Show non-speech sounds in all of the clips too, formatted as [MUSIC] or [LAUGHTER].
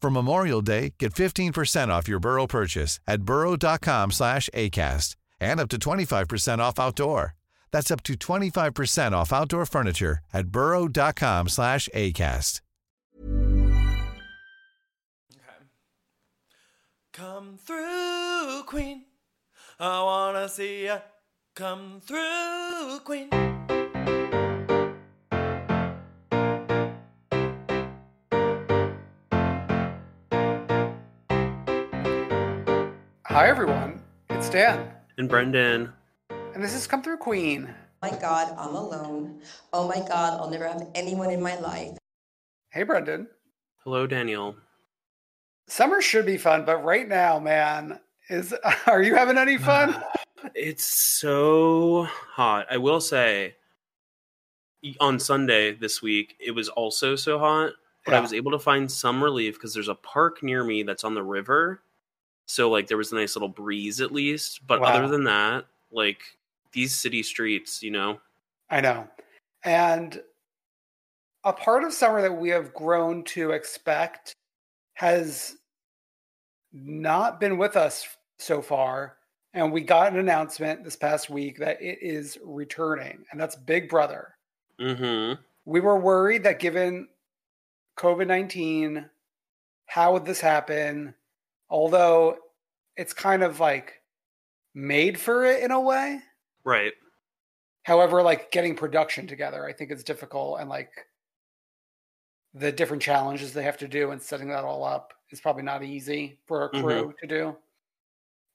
For Memorial Day, get 15% off your Burrow purchase at burrow.com slash ACAST and up to 25% off outdoor. That's up to 25% off outdoor furniture at burrow.com slash ACAST. Come through, Queen. I wanna see ya. Come through, Queen. Hi, everyone. It's Dan, And Brendan. and this is Come Through Queen. my God, I'm alone. Oh my God, I'll never have anyone in my life. Hey, Brendan. Hello, Daniel. Summer should be fun, but right now, man, is [LAUGHS] are you having any fun? [SIGHS] It's so hot. I will say, on Sunday this week, it was also so hot, but I was able to find some relief because there's a park near me that's on the river. So, like, there was a nice little breeze at least. But Wow. other than that, like, these city streets, you know, I know. And a part of summer that we have grown to expect has not been with us so far. And we got an announcement this past week that it is returning, and that's Big Brother. mm-hmm. we were worried that given COVID 19, how would this happen? Although it's kind of like made for it in a way. Right. However, like getting production together, I think it's difficult. And like the different challenges they have to do and setting that all up is probably not easy for a crew mm-hmm. to do.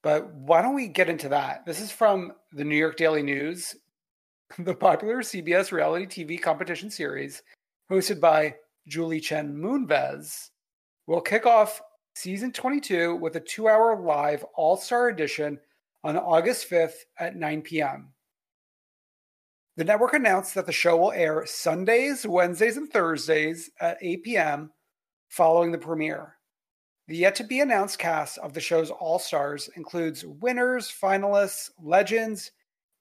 But why don't we get into that? This is from the New York Daily News, [LAUGHS] the popular CBS reality TV competition series, hosted by Julie Chen Moonves, will kick off season 22 with a two hour live all star edition on August 5th at 9 p.m. The network announced that the show will air Sundays, Wednesdays, and Thursdays at 8 p.m. following the premiere. The yet to be announced cast of the show's All Stars includes winners, finalists, legends,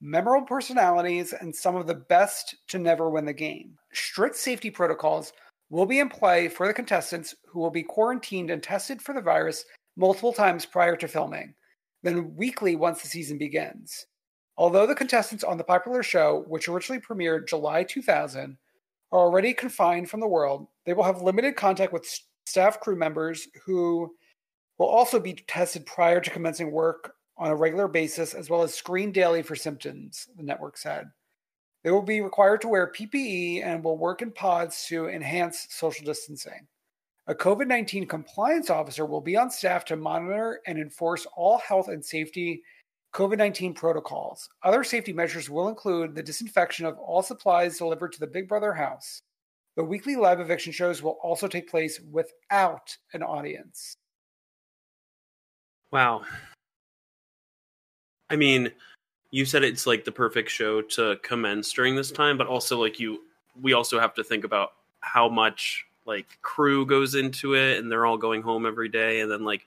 memorable personalities, and some of the best to never win the game. Strict safety protocols will be in play for the contestants who will be quarantined and tested for the virus multiple times prior to filming, then weekly once the season begins. Although the contestants on the popular show, which originally premiered July 2000, are already confined from the world, they will have limited contact with staff crew members who will also be tested prior to commencing work on a regular basis, as well as screened daily for symptoms, the network said. They will be required to wear PPE and will work in pods to enhance social distancing. A COVID 19 compliance officer will be on staff to monitor and enforce all health and safety COVID 19 protocols. Other safety measures will include the disinfection of all supplies delivered to the Big Brother house. The weekly live eviction shows will also take place without an audience. Wow. I mean, you said it's like the perfect show to commence during this time, but also like you we also have to think about how much like crew goes into it and they're all going home every day and then like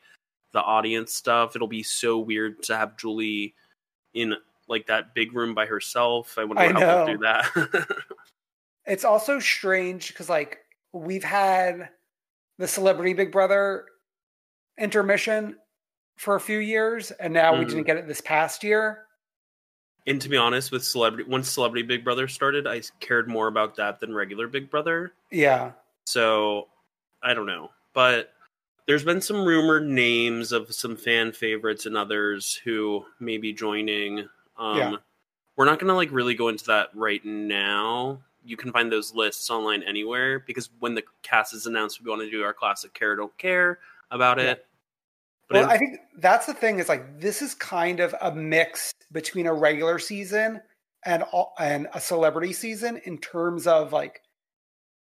the audience stuff. It'll be so weird to have Julie in like that big room by herself. I wonder I how know. they'll do that. [LAUGHS] It's also strange because, like, we've had the Celebrity Big Brother intermission for a few years, and now we Mhm. didn't get it this past year. And to be honest, with celebrity, once Celebrity Big Brother started, I cared more about that than regular Big Brother. Yeah, So I don't know, but there's been some rumored names of some fan favorites and others who may be joining. Um, Yeah. We're not going to like really go into that right now. You can find those lists online anywhere because when the cast is announced, we want to do our classic care don't care about Yeah. it. But well, I think that's the thing. Is like this is kind of a mix between a regular season and all- and a celebrity season in terms of like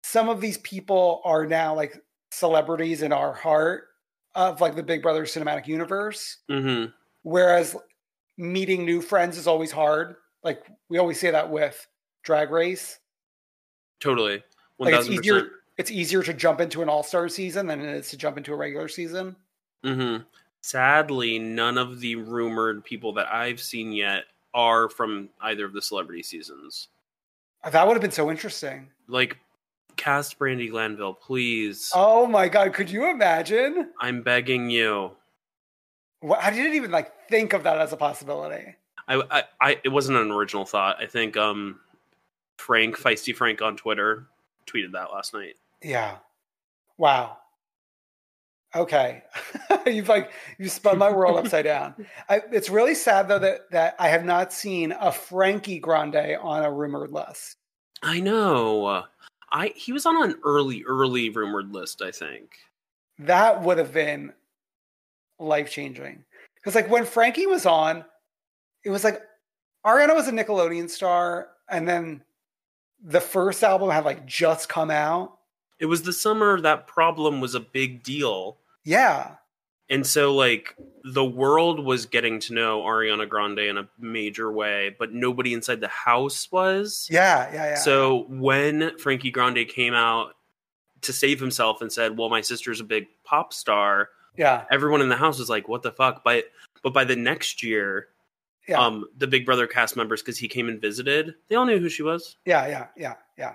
some of these people are now like celebrities in our heart of like the Big Brother cinematic universe. Mhm. Whereas meeting new friends is always hard. Like we always say that with Drag Race. totally, Like it's easier. It's easier to jump into an All Star season than it is to jump into a regular season. hmm Sadly, none of the rumored people that I've seen yet are from either of the celebrity seasons. That would have been so interesting. Like, cast Brandi Glanville, please. Oh my god, could you imagine? I'm begging you. What, I didn't even like think of that as a possibility. I, I, I, it wasn't an original thought. I think um, Frank, Feisty Frank on Twitter, tweeted that last night. Yeah. Wow. Okay. [LAUGHS] You've like you spun my world upside down. I, it's really sad though that that I have not seen a Frankie Grande on a rumored list. I know. I he was on an early, early rumored list. I think. That would have been life changing. Because like when Frankie was on, it was like Ariana was a Nickelodeon star, and then the first album had like just come out. It was the summer that problem was a big deal. Yeah. And so, like, the world was getting to know Ariana Grande in a major way, but nobody inside the house was. Yeah. Yeah. Yeah. So, when Frankie Grande came out to save himself and said, Well, my sister's a big pop star, yeah. everyone in the house was like, What the fuck? But, but by the next year, Yeah. um, the Big Brother cast members, because he came and visited, they all knew who she was. Yeah, yeah, yeah, yeah.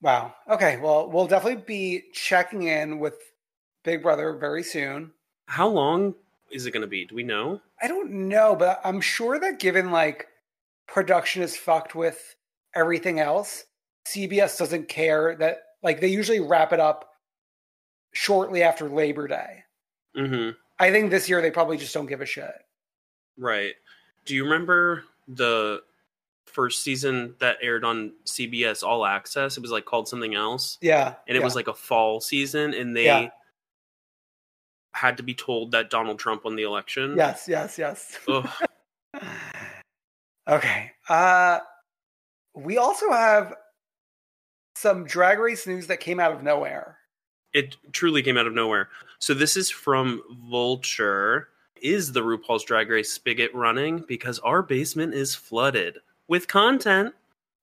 Wow. Okay. Well, we'll definitely be checking in with Big Brother very soon. How long is it going to be? Do we know? I don't know, but I'm sure that given like production is fucked with everything else, CBS doesn't care that like they usually wrap it up shortly after Labor Day. hmm I think this year they probably just don't give a shit. Right. Do you remember the first season that aired on CBS All Access? It was like called something else, Yeah. and it yeah. was like a fall season, and they Yeah. Had to be told that Donald Trump won the election. Yes, yes, yes. [LAUGHS] Okay. Uh we also have some drag race news that came out of nowhere. It truly came out of nowhere. So this is from Vulture. Is the RuPaul's Drag Race spigot running? Because our basement is flooded with content.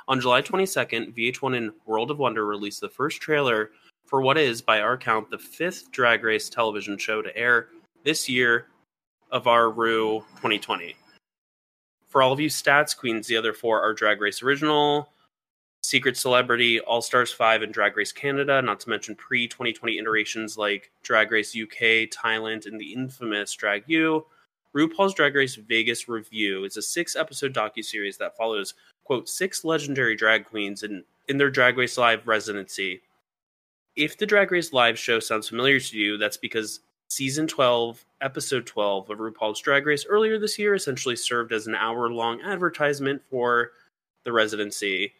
On July 22nd, VH1 and World of Wonder released the first trailer for what is, by our count, the fifth Drag Race television show to air this year of our Ru 2020. For all of you stats queens, the other four are Drag Race Original, Secret Celebrity, All Stars 5, and Drag Race Canada, not to mention pre 2020 iterations like Drag Race UK, Thailand, and the infamous Drag U. RuPaul's Drag Race Vegas Revue is a six episode docuseries that follows, quote, six legendary drag queens in, in their Drag Race Live residency. If the Drag Race Live show sounds familiar to you, that's because season 12, episode 12 of RuPaul's Drag Race earlier this year essentially served as an hour long advertisement for the residency.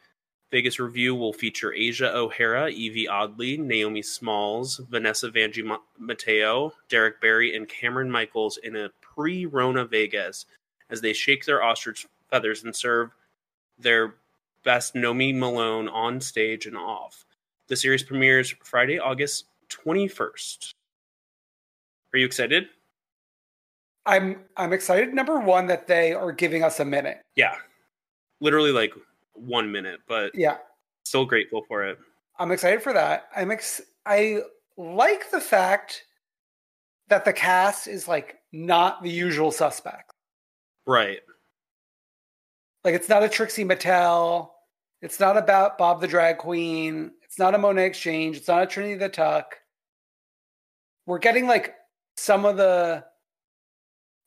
Vegas Revue will feature Asia O'Hara, Yvie Oddly, Naomi Smalls, Vanessa Vanjie Mateo, Derrick Barry, and Cameron Michaels in a pre Rona Vegas as they shake their ostrich feathers and serve their best Nomi Malone on stage and off. The series premieres Friday, August 21st. Are you excited? I'm I'm excited number 1 that they are giving us a minute. Yeah. Literally like one minute, but Yeah. still grateful for it. I'm excited for that. I'm ex- I like the fact that the cast is like not the usual suspect. Right. Like it's not a Trixie Mattel. It's not about Bob the drag queen. It's not a Monét X Change. It's not a Trinity the Tuck. We're getting like some of the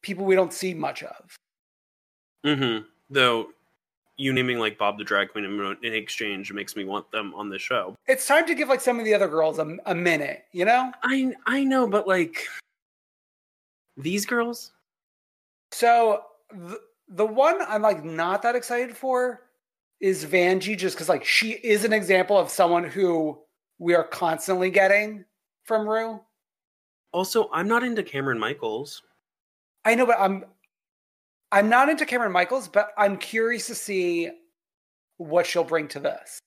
people we don't see much of. Mm-hmm. Though you naming like Bob the Drag Queen in, exchange makes me want them on the show. It's time to give like some of the other girls a, a minute, you know? I I know, but like these girls. So the, the one I'm like not that excited for is Vanjie, just because like she is an example of someone who we are constantly getting from Ru. Also, I'm not into Cameron Michaels. I know, but I'm I'm not into Cameron Michaels, but I'm curious to see what she'll bring to this.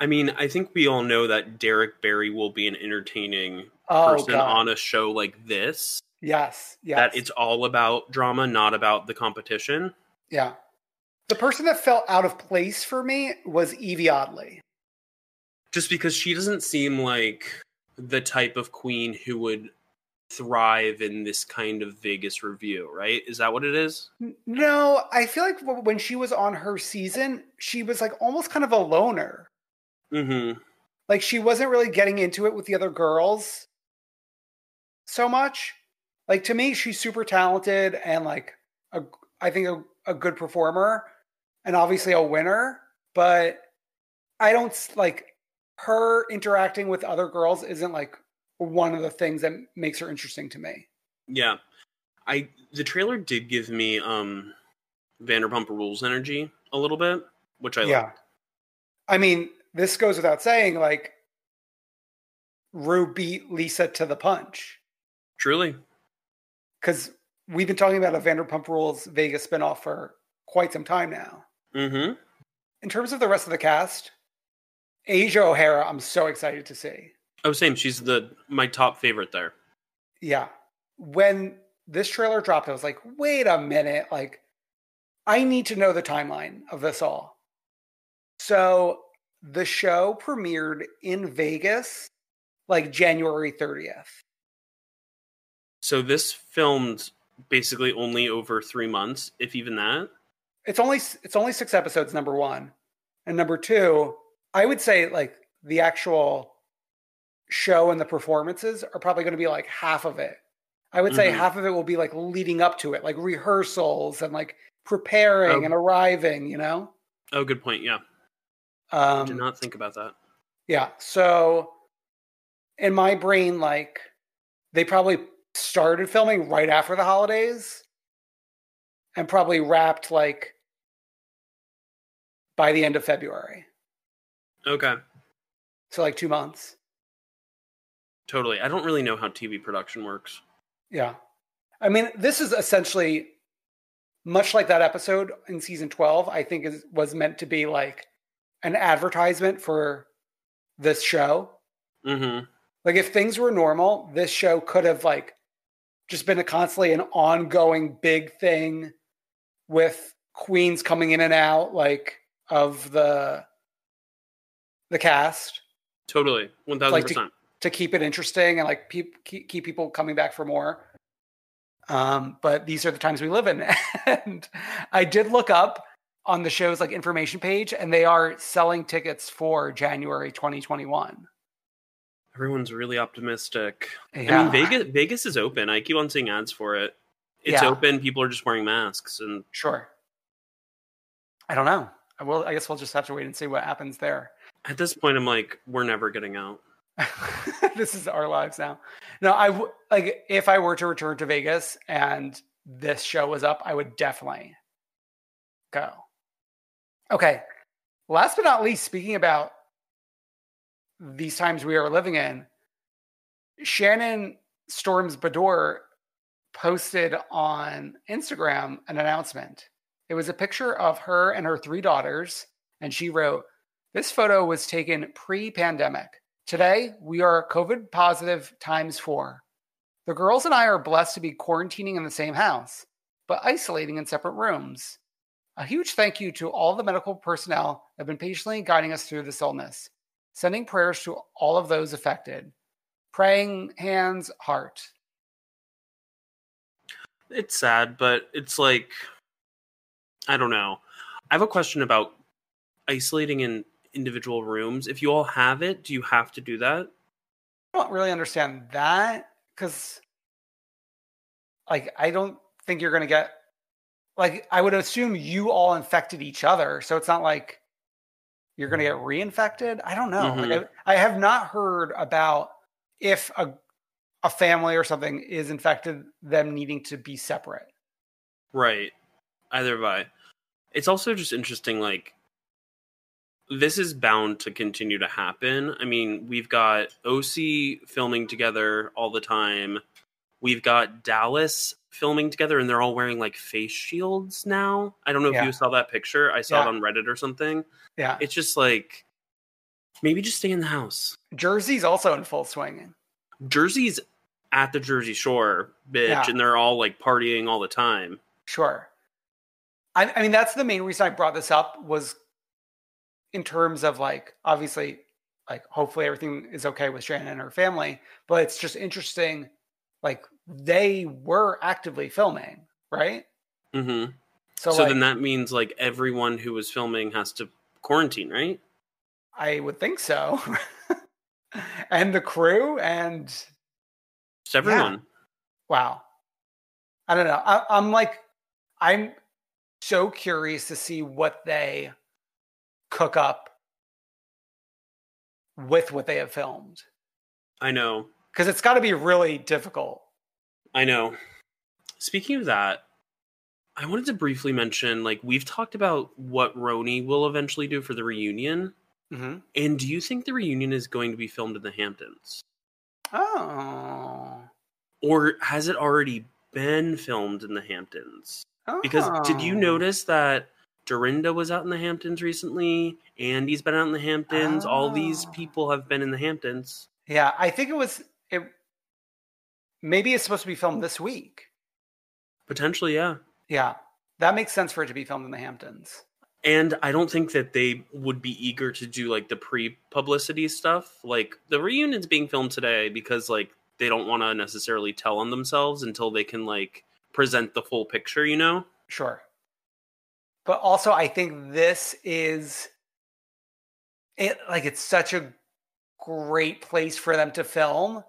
I mean, I think we all know that Derrick Barry will be an entertaining Oh, person God. on a show like this. Yes, yes, That it's all about drama, not about the competition. yeah. The person that felt out of place for me was Yvie Oddly. Just because she doesn't seem like the type of queen who would thrive in this kind of Vegas review, right? Is that what it is? No, I feel like when she was on her season, she was like almost kind of a loner. Mm-hmm. Like she wasn't really getting into it with the other girls so much. Like to me, she's super talented and like a, I think a, a good performer and obviously a winner. But I don't like her interacting with other girls isn't like one of the things that makes her interesting to me. Yeah. I the trailer did give me um Vanderpump Rules energy a little bit, which I yeah. liked. I mean, this goes without saying, like Ru beat Lisa to the punch. Truly. because we've been talking about a Vanderpump Rules Vegas spinoff for quite some time now. Mm-hmm. In terms of the rest of the cast, Asia O'Hara, I'm so excited to see. Oh, same. She's the my top favorite there. Yeah. When this trailer dropped, I was like, wait a minute. Like, I need to know the timeline of this all. So the show premiered in Vegas like January 30th. So this filmed basically only over three months, if even that. It's only it's only six episodes number one and number two i would say like the actual show and the performances are probably going to be like half of it i would say Mhm. half of it will be like leading up to it like rehearsals and like preparing Oh. and arriving you know Oh, good point. Yeah, I um did not think about that. yeah so in my brain like they probably started filming right after the holidays and probably wrapped like by the end of february Okay, So like two months. totally. I don't really know how TV production works. Yeah. I mean, this is essentially much like that episode in season 12, I think is was meant to be like an advertisement for this show. Mm-hmm. Like if things were normal, this show could have like just been a constantly an ongoing big thing with queens coming in and out like of the the cast Totally, one thousand Like to- percent. to keep it interesting and like peop, keep, keep people coming back for more. Um, but these are the times we live in. [LAUGHS] and I did look up on the show's like information page and they are selling tickets for January 2021. Everyone's really optimistic. I mean, Vegas Vegas is open. I keep on seeing ads for it. It's Yeah. open. People are just wearing masks, and Sure. I don't know. I will I guess we'll just have to wait and see what happens there. at this point, I'm like, we're never getting out. [LAUGHS] this is our lives now. No, I w- like if I were to return to Vegas and this show was up, I would definitely go. Okay. Last but not least, speaking about these times we are living in, Shannon Storms Beador posted on Instagram an announcement. It was a picture of her and her three daughters, and she wrote, This photo was taken pre pandemic. Today, we are COVID positive times four. The girls and I are blessed to be quarantining in the same house, but isolating in separate rooms. A huge thank you to all the medical personnel that have been patiently guiding us through this illness. Sending prayers to all of those affected. Praying hands, heart. It's sad, but it's like, I don't know. I have a question about isolating in individual rooms. If you all have it, do you have to do that? I don't really understand that because, like, I don't think you're going to get. Like, I would assume you all infected each other, so it's not like you're going to get reinfected. I don't know. Like, Mhm. I, I have not heard about if a a family or something is infected, them needing to be separate. Right. Either by. It's also just interesting, like, this is bound to continue to happen. I mean, we've got OC filming together all the time. We've got Dallas filming together, and they're all wearing like face shields now. I don't know if you saw that picture. I saw Yeah. it on Reddit or something. Yeah, It's just like maybe just stay in the house. Jersey's also in full swing. Jersey's at the Jersey Shore, bitch, Yeah. and they're all like partying all the time. Sure. I, I mean, that's the main reason I brought this up was in terms of like, obviously, like, hopefully everything is okay with Shannon and her family, but it's just interesting. Like, they were actively filming, right? Mm-hmm. So, So, like, then that means like everyone who was filming has to quarantine, right? I would think so. [LAUGHS] and the crew, and Just everyone. wow. I don't know. I, I'm like, I'm so curious to see what they cook up with what they have filmed I know. because it's got to be really difficult. I know. Speaking of that, I wanted to briefly mention like we've talked about what RHONY will eventually do for the reunion. Mm-hmm. And do you think the reunion is going to be filmed in the Hamptons? Oh. Or has it already been filmed in the Hamptons? Because did you Oh. notice that Dorinda was out in the Hamptons recently? Andy's been out in the Hamptons. All these Oh. people have been in the Hamptons. Yeah, I think it was it. Maybe it's supposed to be filmed this week. Potentially, yeah. Yeah, that makes sense for it to be filmed in the Hamptons. And I don't think that they would be eager to do like the pre-publicity stuff. Like the reunion's being filmed today because like they don't want to necessarily tell on themselves until they can like present the full picture, you know? Sure. But also I think this is it like it's such a great place for them to film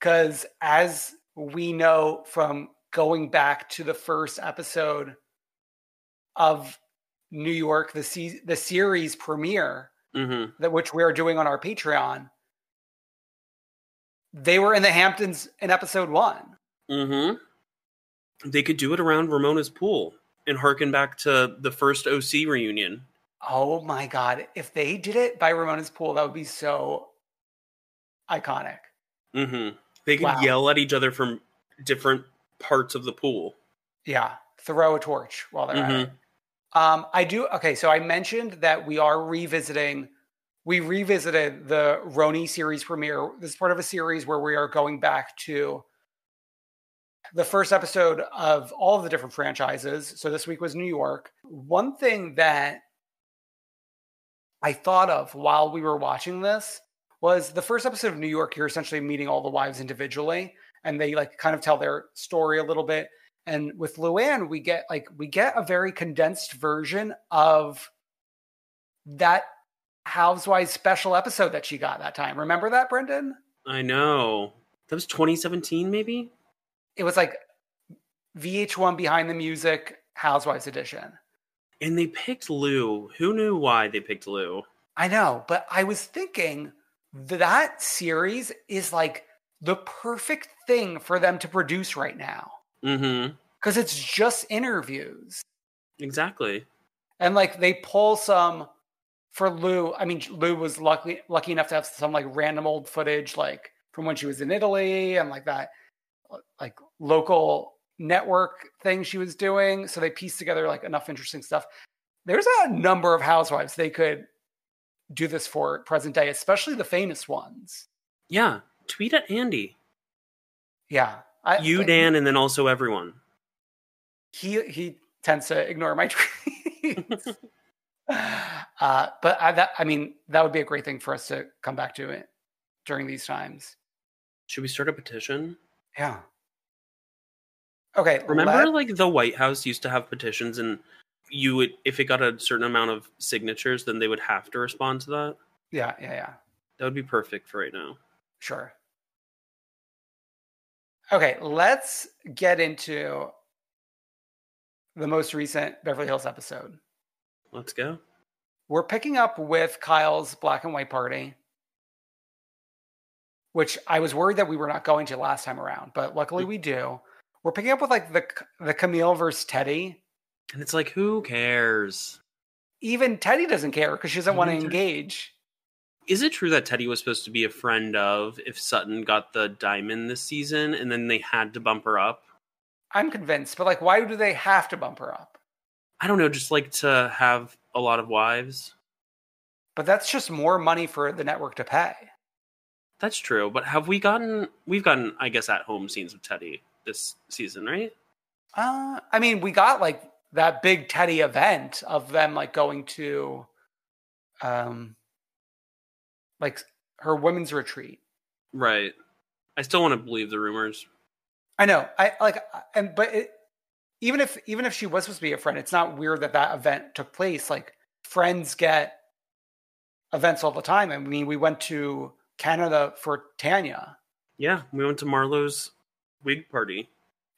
cuz as we know from going back to the first episode of New York the se- the series premiere Mhm. that which we are doing on our Patreon they were in the Hamptons in episode 1 Mm-hmm. They could do it around Ramona's pool and harken back to the first OC reunion. Oh my god! If they did it by Ramona's pool, that would be so iconic. Mm-hmm. They could Wow. yell at each other from different parts of the pool. Yeah, throw a torch while they're at it. Um, I do. Okay, so I mentioned that we are revisiting. We revisited the RHONY series premiere. This is part of a series where we are going back to the first episode of all the different franchises. So this week was New York. One thing that I thought of while we were watching this was the first episode of New York. You're essentially meeting all the wives individually, and they like kind of tell their story a little bit. And with Luann, we get like we get a very condensed version of that Housewives special episode that she got that time. Remember that, Brendan? I know. That was 2017 maybe? It was like VH1 Behind the Music Housewives edition. And they picked Lou. Who knew why they picked Lou? I know, but I was thinking that series is like the perfect thing for them to produce right now Mm-hmm. because it's just interviews. Exactly. and like they pull some for Lou. I mean, Lou was lucky lucky enough to have some like random old footage, like from when she was in Italy and like that, like local network thing she was doing. So they pieced together like enough interesting stuff. There's a number of housewives they could do this for present day, especially the famous ones. Yeah. Tweet at Andy. Yeah, I, You, like, Dan, and then also everyone. he he tends to ignore my [LAUGHS] tweets. [LAUGHS] [SIGHS] uh, but I, that I mean that would be a great thing for us to come back to it during these times. Should we start a petition? Yeah. Okay. Remember, let- like the White House used to have petitions, and you would if it got a certain amount of signatures, then they would have to respond to that. Yeah, yeah, yeah. That would be perfect for right now. Sure. Okay, let's get into the most recent Beverly Hills episode. Let's go. We're picking up with Kyle's black and white party, which I was worried that we were not going to last time around, but luckily we do. We're picking up with like the the Camille versus Teddi. And it's like, who cares? Even Teddi doesn't care because she doesn't want to engage. Is it true that Teddi was supposed to be a friend of if Sutton got the diamond this season and then they had to bump her up? I'm convinced, but like, why do they have to bump her up? I don't know, just like to have a lot of wives. But that's just more money for the network to pay. That's true, but have we gotten we've gotten I guess at home scenes of Teddi this season, right? Uh, I mean, we got like that big Teddi event of them like going to, um, like her women's retreat. Right. I still want to believe the rumors. I know. I like, and but it, even if even if she was supposed to be a friend, it's not weird that that event took place. Like friends get events all the time. I mean, we went to Canada for Tanya. Yeah, we went to Marlo's wig party.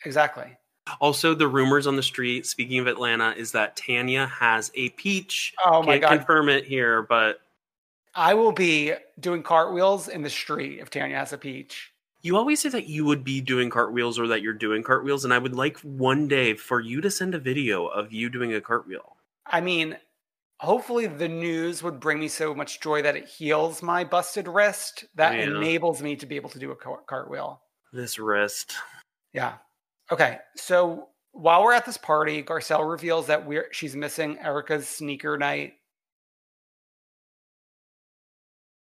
Exactly. Also, the rumors on the street, speaking of Atlanta, is that Tanya has a peach. Oh my Can't god! confirm it here, but I will be doing cartwheels in the street if Tanya has a peach. You always say that you would be doing cartwheels or that you're doing cartwheels, and I would like one day for you to send a video of you doing a cartwheel. I mean, hopefully the news would bring me so much joy that it heals my busted wrist that Yeah. enables me to be able to do a cartwheel. This wrist. Yeah. Okay. So while we're at this party, Garcelle reveals that we're she's missing Erika's sneaker night,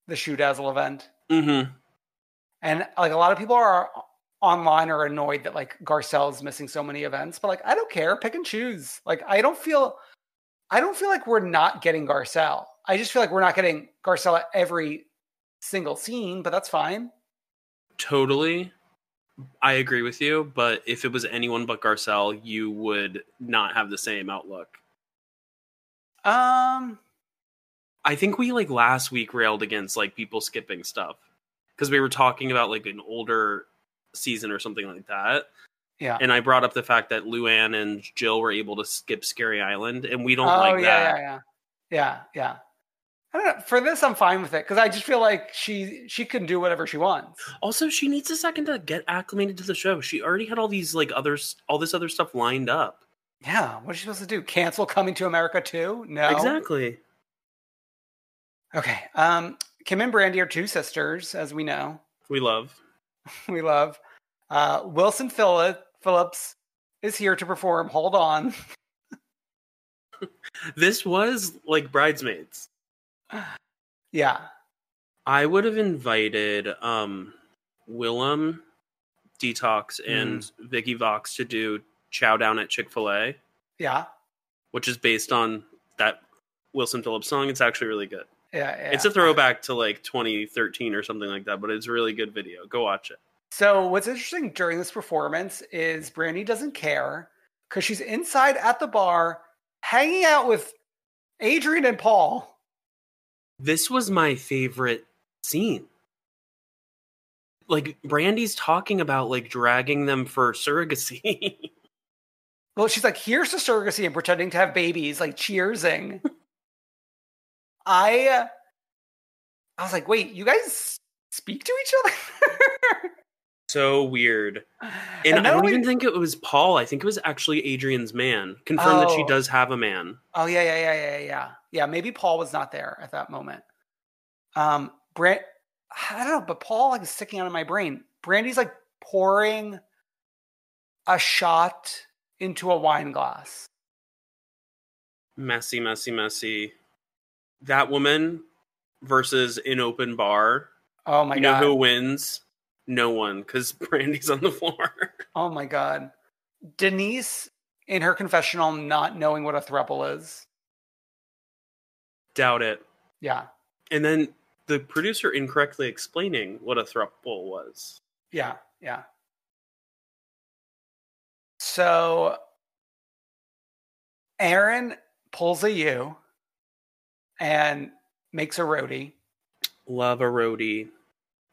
the shoe dazzle event. Mm-hmm. And like a lot of people are online are annoyed that like Garcelle's missing so many events, but like I don't care, pick and choose. Like I don't feel I don't feel like we're not getting Garcelle. I just feel like we're not getting Garcelle at every single scene, but that's fine. Totally. I agree with you, but if it was anyone but Garcelle, you would not have the same outlook. Um I think we like last week railed against like people skipping stuff because we were talking about like an older season or something like that. yeah. And I brought up the fact that Luann and Jill were able to skip Scary Island, and we don't oh like yeah, that. yeah, yeah. Yeah, yeah. I don't know. For this I'm fine with it because I just feel like she she can do whatever she wants. Also, she needs a second to get acclimated to the show. She already had all these like others, all this other stuff lined up. Yeah. What is she supposed to do? Cancel coming to America too? No. Exactly. Okay. Um Kim and Brandi are two sisters, as we know. We love. [LAUGHS] we love. Uh, Wilson Phillip, Phillips is here to perform. Hold on. [LAUGHS] This was like bridesmaids. [SIGHS] Yeah. I would have invited um Willam, Detox, and Vicky Vox to do Chow Down at Chick Fil A, Yeah. which is based on that Wilson Phillips song. It's actually really good. Yeah. yeah. It's a throwback to like 2013 or something like that, but it's a really good video. Go watch it. so what's interesting during this performance is Brandi doesn't care because she's inside at the bar hanging out with Adrienne and Paul. This was my favorite scene. Like Brandi's talking about like dragging them for surrogacy. [LAUGHS] Well, she's like, here's the surrogacy and pretending to have babies, like cheersing. [LAUGHS] I uh, I was like, wait, you guys speak to each other? [LAUGHS] so weird. [SIGHS] And, I don't only- even think it was Paul. I think it was actually Adrienne's man. Confirmed that she Oh. does have a man. Oh yeah, yeah, yeah, yeah, yeah. Yeah, maybe Paul was not there at that moment. Um, Brand, I don't know, but Paul like is sticking out of my brain. Brandi's like pouring a shot into a wine glass. Messy, messy, messy. That woman versus an open bar. Oh my you god! know who wins? No one, because [LAUGHS] Brandi's on the floor. Oh my god! Denise in her confessional, not knowing what a throuple is. Doubt it. Yeah, And then the producer incorrectly explaining what a thruple was. yeah, yeah. So Aaron pulls a U and makes a roadie. Love a roadie.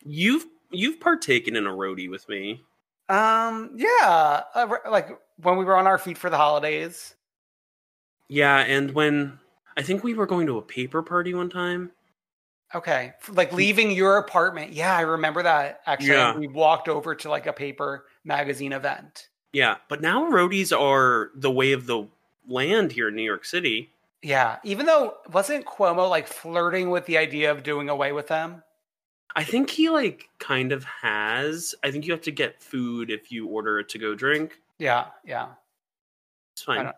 You've you've partaken in a roadie with me. Um, yeah, uh, like when we were on our feet for the holidays. Yeah, and when I think we were going to a paper party one time. Okay, like leaving your apartment. Yeah, I remember that. Actually, Yeah. we walked over to like a paper magazine event. Yeah, but now roadies are the way of the land here in New York City. Yeah, even though wasn't Cuomo like flirting with the idea of doing away with them? I think he like kind of has. I think you have to get food if you order a to go drink. Yeah, yeah. It's fine.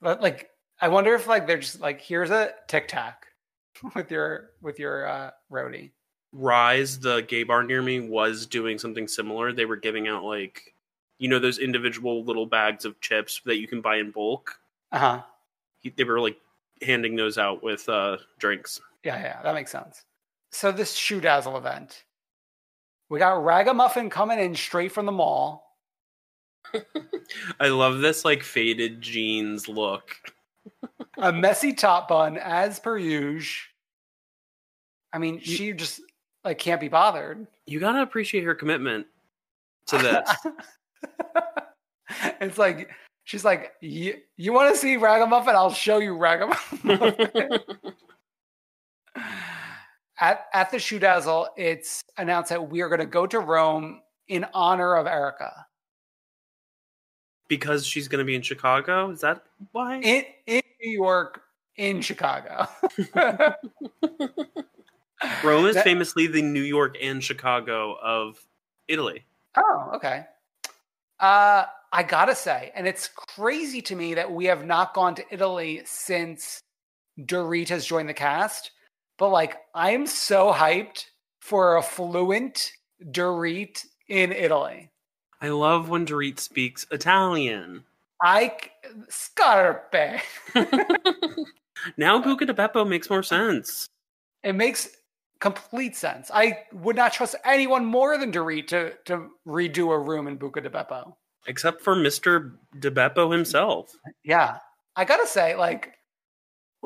But like, I wonder if like they're just like, here's a tic tac [LAUGHS] with your with your uh, roadie. Rise, the gay bar near me, was doing something similar. They were giving out like, you know, those individual little bags of chips that you can buy in bulk. Uh huh. He, they were like handing those out with uh, drinks. Yeah, yeah, that makes sense. So this shoe dazzle event, we got Ragamuffin coming in straight from the mall. [LAUGHS] I love this like faded jeans look. a messy top bun as per usual. I mean, You- she just like can't be bothered. You gotta appreciate her commitment to this. [LAUGHS] it's like she's like, you, want to see Ragamuffin? I'll show you Ragamuffin. [LAUGHS] at at the shoe dazzle, it's announced that we are going to go to Rome in honor of Erika. because she's gonna be in Chicago. Is that why? in in New York, in Chicago. [LAUGHS] Rome is That- famously the New York and Chicago of Italy. Oh, okay. Uh, I gotta say, and it's crazy to me that we have not gone to Italy since Dorit has joined the cast. But like, I'm so hyped for a fluent Dorit in Italy. I love when Dorit speaks Italian. I scarpe. [LAUGHS] Now Buca di Beppo makes more sense. It makes complete sense. I would not trust anyone more than Dorit to to redo a room in Buca di Beppo. Except for Mr. DeBeppo himself. Yeah, I gotta say, like,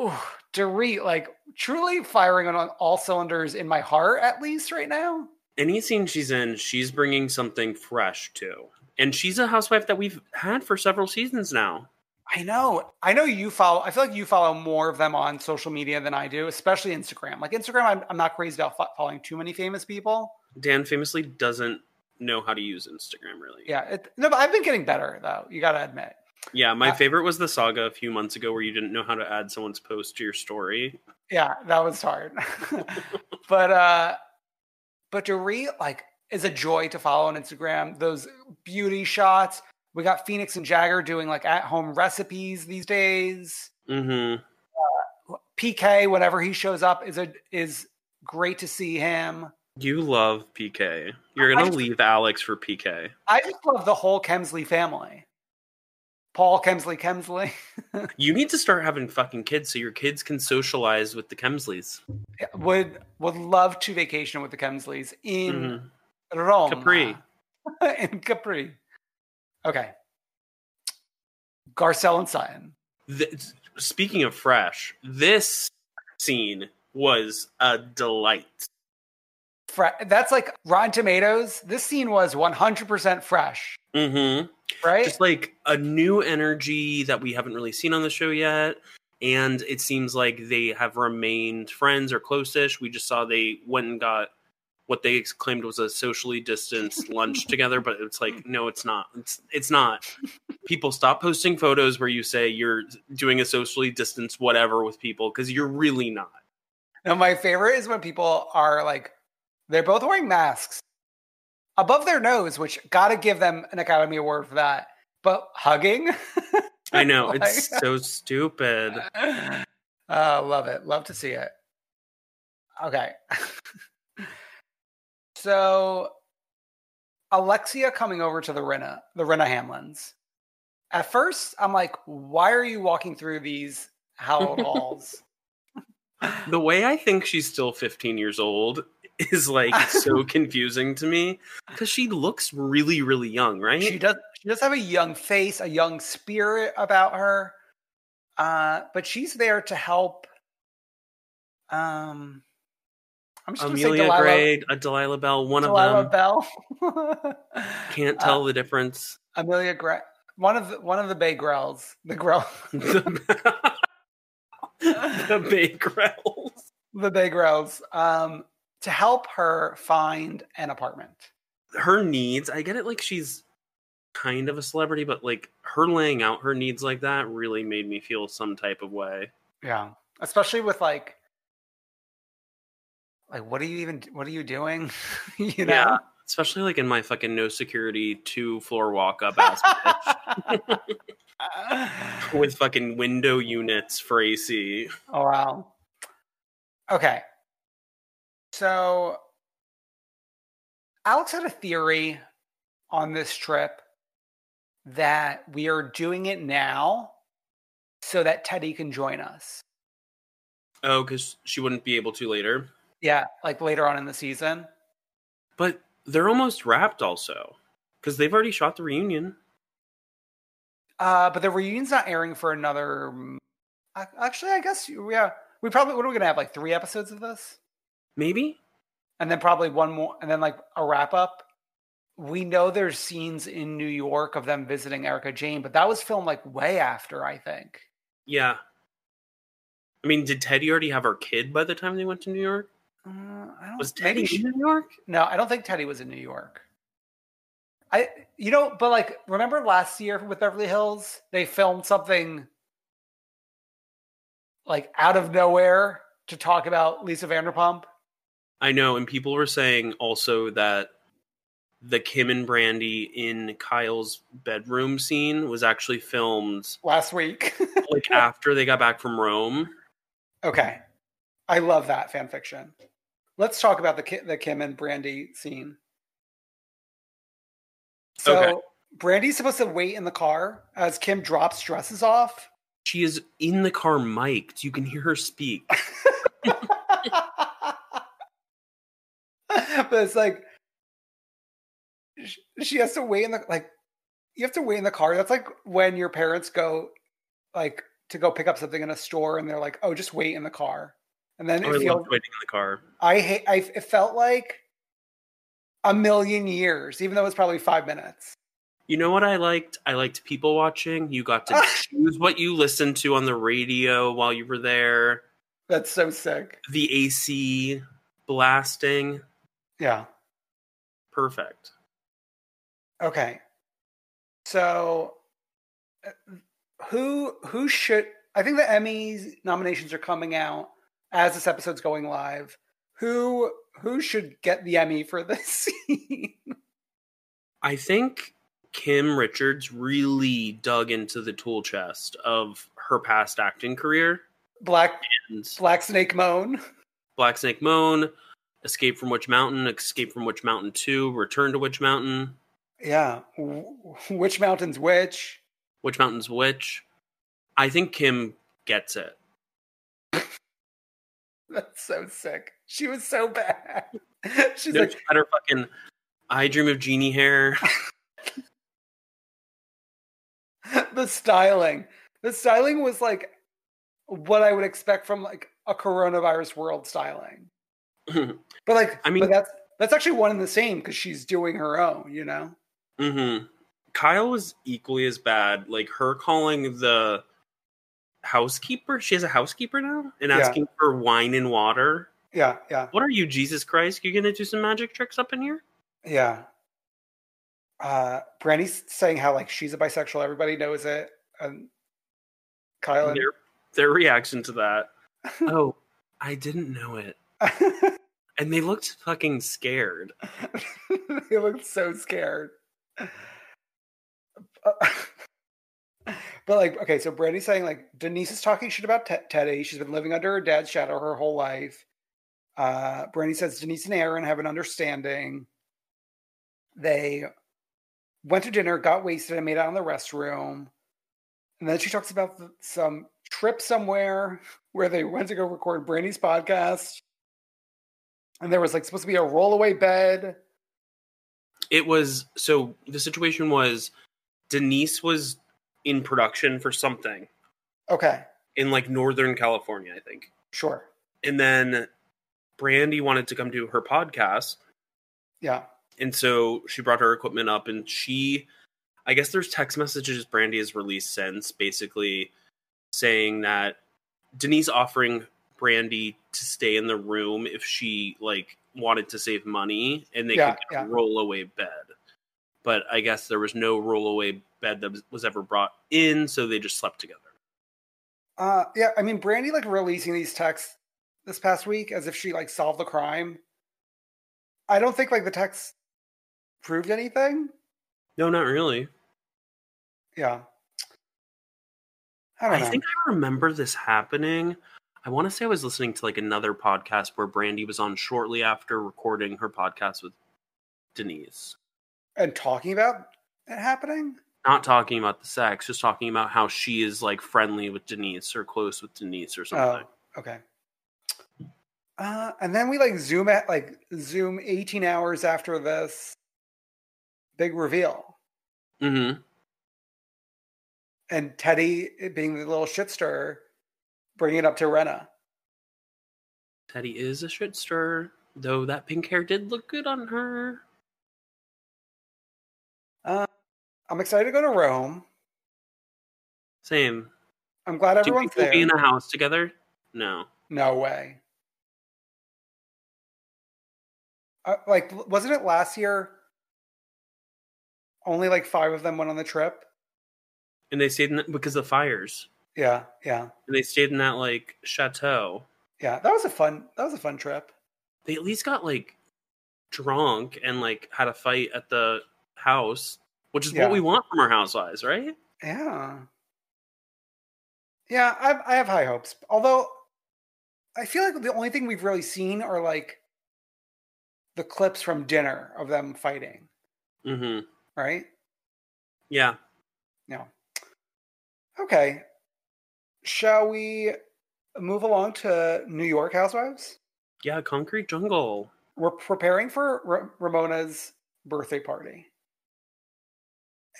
ooh, Dorit, like, truly firing on all cylinders in my heart, at least right now. Any scene she's in, she's bringing something fresh too. And she's a housewife that we've had for several seasons now. I know, I know you follow. I feel like you follow more of them on social media than I do, especially Instagram. Like Instagram, I'm, I'm not crazy about following too many famous people. Dan famously doesn't know how to use Instagram really. Yeah, it, no, but I've been getting better though. You gotta admit. Yeah, my Uh, favorite was the saga a few months ago where you didn't know how to add someone's post to your story. Yeah, that was hard. [LAUGHS] but uh but Dorit like is a joy to follow on Instagram. Those beauty shots. We got Phoenix and Jagger doing like at home recipes these days. Mm-hmm. PK, whenever he shows up, is a is great to see him. You love PK. You're gonna just- leave Alex for PK. I just love the whole Kemsley family. Paul Kemsley Kemsley. [LAUGHS] You need to start having fucking kids so your kids can socialize with the Kemsleys. would would love to vacation with the Kemsleys in Mhm. Rome. Capri. [LAUGHS] in Capri. Okay. Garcelle and Sutton. Th- speaking of fresh, this scene was a delight. Fre- that's like Rotten Tomatoes. This scene was 100% fresh, Mm-hmm. right? Just like a new energy that we haven't really seen on the show yet. And it seems like they have remained friends or close-ish. We just saw they went and got what they claimed was a socially distanced [LAUGHS] lunch together, but it's like, no, it's not. It's it's not. People stop posting photos where you say you're doing a socially distanced whatever with people because you're really not. now, my favorite is when people are like, they're both wearing masks above their nose, which got to give them an Academy Award for that. But hugging? [LAUGHS] I know Like- it's so stupid. uh, [SIGHS] love it. Love to see it. Okay. [LAUGHS] so Alexia coming over to the Rinna, the Rinna Hamlins. At first, I'm like, why are you walking through these hallowed [LAUGHS] halls? The way I think she's still 15 years old [LAUGHS] is like so [LAUGHS] confusing to me because she looks really, really young, right? She does she does have a young face, a young spirit about her. Uh, but she's there to help. Um, I'm just Amelia Delilah, Gray, a Delilah Belle, one Delilah of them. Belle. [LAUGHS] Can't Uh, tell the difference. Amelia Gray. One of the, one of the Bay Grells. The Grell. the Bay Grells. the Bay Grells. Um, to help her find an apartment. Her needs, I get it like she's kind of a celebrity, but like her laying out her needs like that really made me feel some type of way. Yeah, especially with like, like what are you even? What are you doing? [LAUGHS] you know. Yeah. Especially like in my fucking no security two floor walk up ass [LAUGHS] [LAUGHS] with fucking window units for AC. oh wow. Okay. So Alex had a theory on this trip that we are doing it now so that Teddi can join us. Oh, because she wouldn't be able to later. Yeah, like later on in the season. But they're almost wrapped also. Because they've already shot the reunion. Uh, but the reunion's not airing for another. Actually, I guess yeah. We probably what are we gonna have like three episodes of this, Maybe? and then probably one more, and then like a wrap up. We know there's scenes in New York of them visiting Erika Jayne, but that was filmed like way after, I think. Yeah. I mean, did Teddi already have her kid by the time they went to New York? Uh, I don't. Was maybe Teddi she- in New York? No, I don't think Teddi was in New York. I, you know, but like, remember last year with Beverly Hills, they filmed something like out of nowhere to talk about Lisa Vanderpump. I know, and people were saying also that the Kim and Brandi in Kyle's bedroom scene was actually filmed last week. [LAUGHS] like after they got back from Rome. okay, I love that fan fiction. Let's talk about the the Kim and Brandi scene. So Okay. Brandi's supposed to wait in the car as Kim drops dresses off. She is in the car mic'd. You can hear her speak. [LAUGHS] [LAUGHS] [LAUGHS] but it's like she has to wait in the like you have to wait in the car that's like when your parents go like to go pick up something in a store and they're like oh just wait in the car and then Oh, I it feels waiting in the car. i hate i it felt like a million years even though it's probably five minutes You know what I liked? I liked people watching. You got to [LAUGHS] choose what you listened to on the radio while you were there. that's so sick The AC blasting. Yeah Perfect. Okay. So uh, who who should I think the Emmy nominations are coming out as this episode's going live. Who who should get the Emmy for this [LAUGHS] scene? I think Kim Richards really dug into the tool chest of her past acting career. Black And Black Snake Moan. Black Snake Moan, Escape from Witch Mountain, Escape from Witch Mountain 2, Return to Witch Mountain, Yeah. W- Witch Mountain's Witch. Witch Mountain's Witch. I think Kim gets it. [LAUGHS] That's so sick. She was so bad. [LAUGHS] She's She's like, got her fucking I Dream of Jeannie hair. [LAUGHS] the styling. The styling was like what I would expect from like a coronavirus world styling. [LAUGHS] But like, I mean- but that's that's actually one and the same because she's doing her own, you know. hmm Kyle was equally as bad. Like her calling the housekeeper. She has a housekeeper now, and Yeah. asking for wine and water. Yeah, yeah, What are you, Jesus Christ? You're gonna do some magic tricks up in here? yeah. Uh, Brandi's saying how like she's a bisexual, everybody knows it, and Kyle and Their their reaction to that. [LAUGHS] oh, I didn't know it, [LAUGHS] and they looked fucking scared. [LAUGHS] they looked so scared. [LAUGHS] But like, okay, so Brandi's saying like Denise is talking shit about Te- Teddi. She's been living under her dad's shadow her whole life. Uh, Brandi says Denise and Aaron have an understanding. They went to dinner, got wasted, and made out in the restroom. And then she talks about some trip somewhere where they went to go record Brandi's podcast. And there was like supposed to be a rollaway bed. It was so the situation was Denise was in production for something, Okay, in like Northern California, I think. sure. And then Brandi wanted to come do her podcast. Yeah. And so she brought her equipment up and she I guess there's text messages Brandi has released since basically saying that Denise offering Brandi to stay in the room if she like wanted to save money and they Yeah, could get a yeah. rollaway bed. But I guess there was no rollaway bed that was, was ever brought in, so they just slept together. Uh, yeah. I mean, Brandi like releasing these texts this past week as if she like solved the crime. I don't think like the text proved anything. No, not really. Yeah. I don't I think I remember this happening. I want to say I was listening to like another podcast where Brandi was on shortly after recording her podcast with Denise. and talking about it happening. Not talking about the sex, just talking about how she is like friendly with Denise or close with Denise or something. Oh, okay. Uh, and then we like zoom at like zoom 18 hours after this big reveal, Mm-hmm. and Teddi being the little shit stirrer, bringing it up to Rinna. Teddi is a shit stir, though that pink hair did look good on her. Uh, I'm excited to go to Rome. Same. I'm glad Do everyone's people there. be in a house together? No. No way. Uh, like, wasn't it last year? Only like five of them went on the trip. And they stayed in that because of fires. Yeah, yeah, And they stayed in that like chateau. yeah. That was a fun. That was a fun trip. they at least got like drunk and like had a fight at the house, which is Yeah. what we want from our housewives, right? Yeah. Yeah, I, I have high hopes. Although, I feel like the only thing we've really seen are like the clips from dinner of them fighting, Mm-hmm. right? Yeah. No. Okay. Shall we move along to New York Housewives? Yeah, Concrete Jungle. We're preparing for Ra- Ramona's birthday party.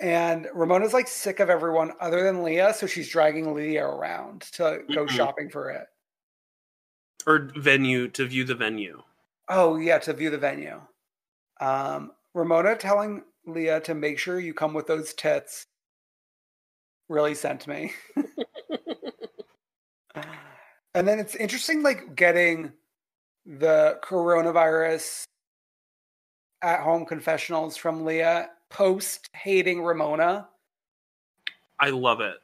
And Ramona's like sick of everyone other than Leah, so she's dragging Leah around to go Mhm. shopping for it. Or venue to view the venue. Oh, yeah, to view the venue. Um, Ramona telling Leah to make sure you come with those tits really sent me. [LAUGHS] and then it's interesting, like getting the coronavirus at home confessionals from Leah post hating Ramona I love it.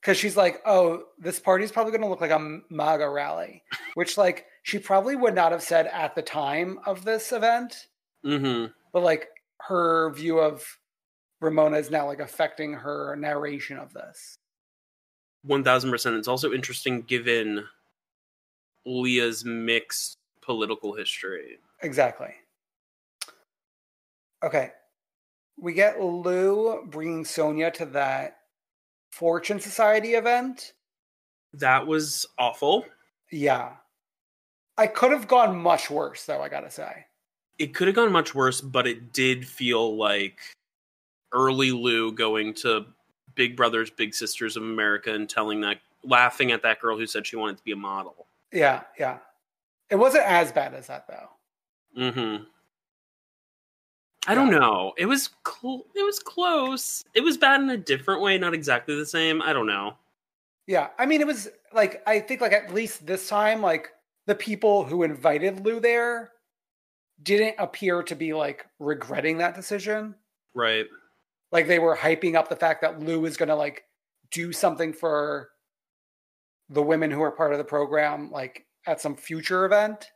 because she's like, "Oh, this party's probably going to look like a MAGA rally," which like she probably would not have said at the time of this event, Mm-hmm. but like her view of Ramona is now like affecting her narration of this. One thousand percent. It's also interesting given Leah's mixed political history. Exactly. Okay. We get Lou bringing Sonia to that Fortune Society event. That was awful. Yeah. I could have gone much worse, though, I gotta say. It could have gone much worse, but it did feel like early Lou going to Big Brothers Big Sisters of America and telling that laughing at that girl who said she wanted to be a model. Yeah, yeah. It wasn't as bad as that, though. Mm-hmm. I don't know. It was cl- it was close. It was bad in a different way, not exactly the same. I don't know. Yeah, I mean, it was like, I think, like, at least this time, like, the people who invited Lou there didn't appear to be, like, regretting that decision. Right. Like they were hyping up the fact that Lou is going to like do something for the women who are part of the program like at some future event.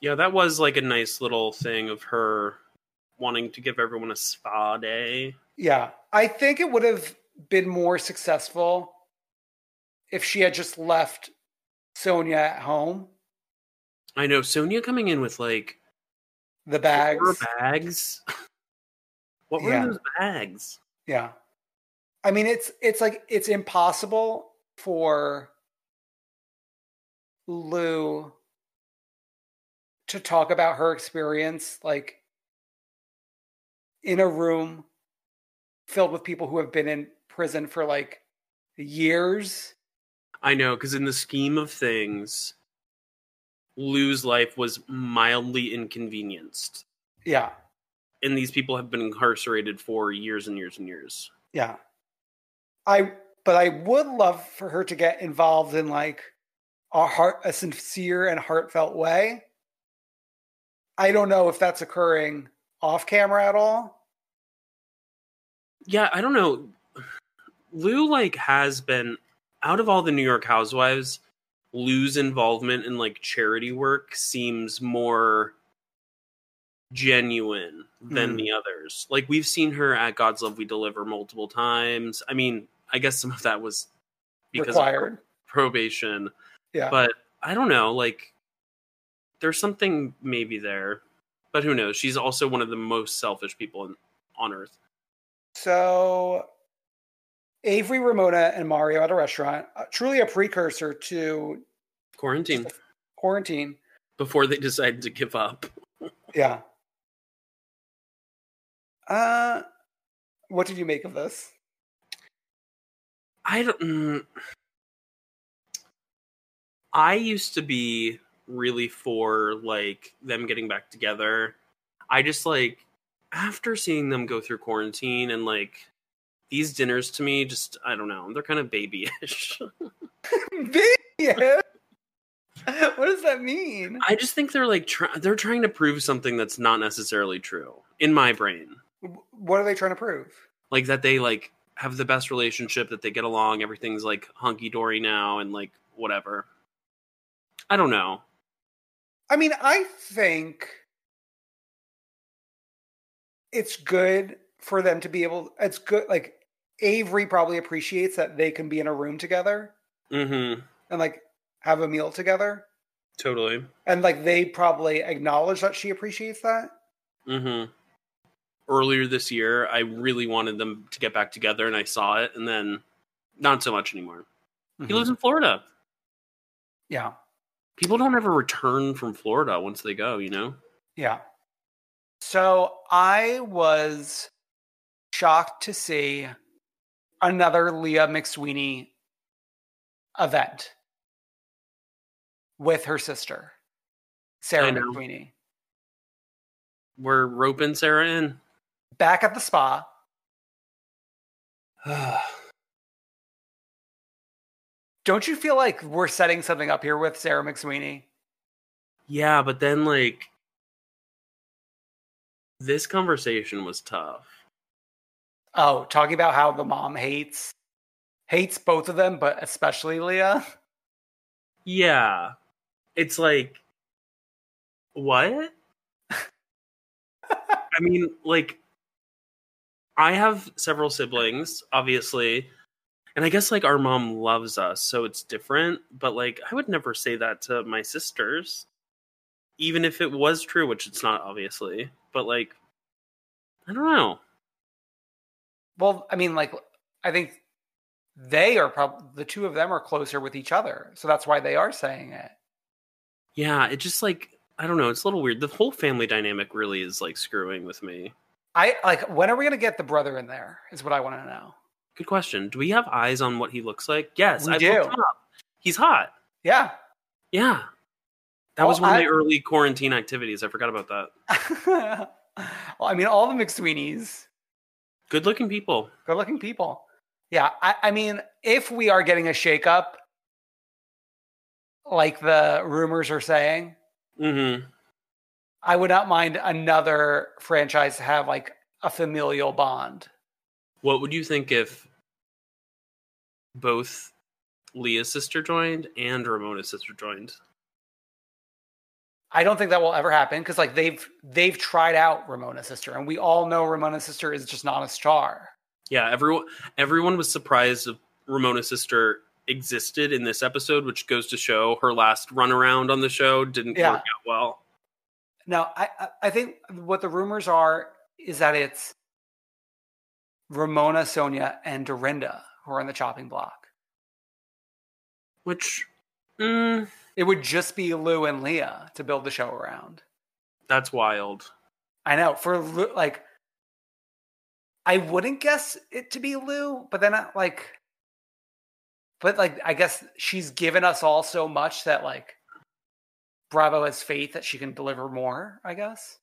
Yeah, that was like a nice little thing of her wanting to give everyone a spa day. Yeah. I think it would have been more successful if she had just left Sonia at home. I know Sonia coming in with like The bags. bags. [LAUGHS] what were Yeah. those bags? Yeah. I mean it's it's like it's impossible for Lou to talk about her experience like in a room filled with people who have been in prison for like years I know, because in the scheme of things, Lou's life was mildly inconvenienced. Yeah. And these people have been incarcerated for years and years and years. Yeah. I but I would love for her to get involved in like a heart a sincere and heartfelt way. I don't know if that's occurring off camera at all. Yeah, I don't know. Lou like has been out of all the New York housewives, Lou's involvement in like charity work seems more genuine than Hmm. the others. Like we've seen her at God's Love We Deliver multiple times. I mean, I guess some of that was because required. of probation, Yeah. but I don't know, like there's something maybe there. But who knows? She's also one of the most selfish people in, on earth. So Avery, Ramona, and Mario at a restaurant, uh, truly a precursor to Quarantine quarantine. before they decided to give up. [LAUGHS] Yeah. Uh, what did you make of this? I don't. Mm, I used to be really for like them getting back together. I just like after seeing them go through quarantine and like these dinners to me just I don't know they're kind of babyish. [LAUGHS] yeah. what does that mean? I just think they're like try- they're trying to prove something that's not necessarily true in my brain. What are they trying to prove? Like that they like have the best relationship that they get along everything's like hunky dory now and like whatever. I don't know. I mean, I think it's good for them to be able. It's good. Like Avery probably appreciates that they can be in a room together Mhm. and like have a meal together, Totally. and like they probably acknowledge that she appreciates that. Mm-hmm. Earlier this year, I really wanted them to get back together, and I saw it, and then not so much anymore. He mm-hmm. lives in Florida. Yeah, People don't ever return from Florida once they go, you know? yeah. So I was shocked to see another Leah McSweeney event with her sister, Sarah McSweeney. We're roping Sarah in. Back at the spa. [SIGHS] Don't you feel like we're setting something up here with Sarah McSweeney? yeah, but then, like, this conversation was tough. Oh, talking about how the mom hates hates both of them, but especially Leah. Yeah. It's like, what? [LAUGHS] I mean, like, I have several siblings, obviously, and I guess like our mom loves us, so it's different. But like, I would never say that to my sisters, even if it was true, which it's not, obviously. But like, I don't know. Well, I mean, like I think they are probably the two of them are closer with each other, so that's why they are saying it. Yeah, it just like I don't know. It's a little weird. The whole family dynamic really is like screwing with me. I like when are we gonna get the brother in there? Is what I want to know. Good question. Do we have eyes on what he looks like? Yes, We I do. looked him up. He's hot. Yeah. Yeah. That Oh, was one of I- the early quarantine activities. I forgot about that. [LAUGHS] well, I mean, all the McSweeneys, Good looking people. good looking people. Yeah, I, I mean, if we are getting a shakeup, like the rumors are saying, Mm-hmm. I would not mind another franchise to have like a familial bond. What would you think if both Leah's sister joined and Ramona's sister joined? I don't think that will ever happen because like they've they've tried out Ramona's sister, and we all know Ramona's sister is just not a star. Yeah, everyone everyone was surprised that Ramona's sister existed in this episode, which goes to show her last run around on the show didn't Yeah. work out well. Now, I I- I think what the rumors are is that it's Ramona, Sonia, and Dorinda who are on the chopping block. Which, mm, It would just be Lou and Leah to build the show around. that's wild. I know for like, I wouldn't guess it to be Lou, but then I, like, but like I guess she's given us all so much that like Bravo has faith that she can deliver more. I guess.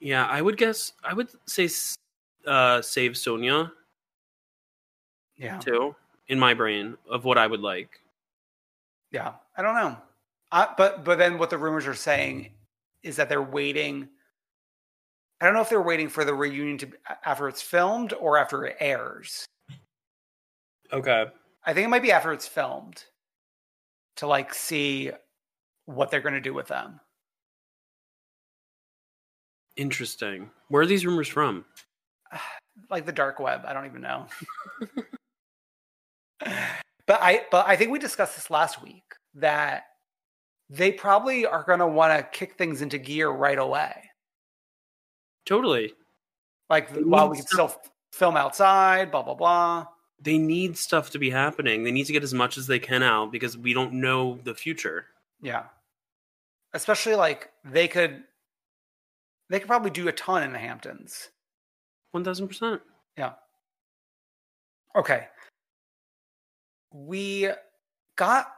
Yeah, I would guess. I would say uh, save Sonia Yeah. too in my brain of what I would like. Yeah. I don't know. I, but but then what the rumors are saying is that they're waiting. I don't know if they're waiting for the reunion to after it's filmed or after it airs. Okay. I think it might be after it's filmed to like see what they're going to do with them. Interesting. Where are these rumors from? [SIGHS] Like the dark web, I don't even know. [LAUGHS] but I but I think we discussed this last week that they probably are going to want to kick things into gear right away. Totally. Like They while we can stuff- still film outside, blah blah blah. They need stuff to be happening. They need to get as much as they can out because we don't know the future. Yeah. Especially like they could they could probably do a ton in the Hamptons. One thousand percent. Yeah. Okay. We got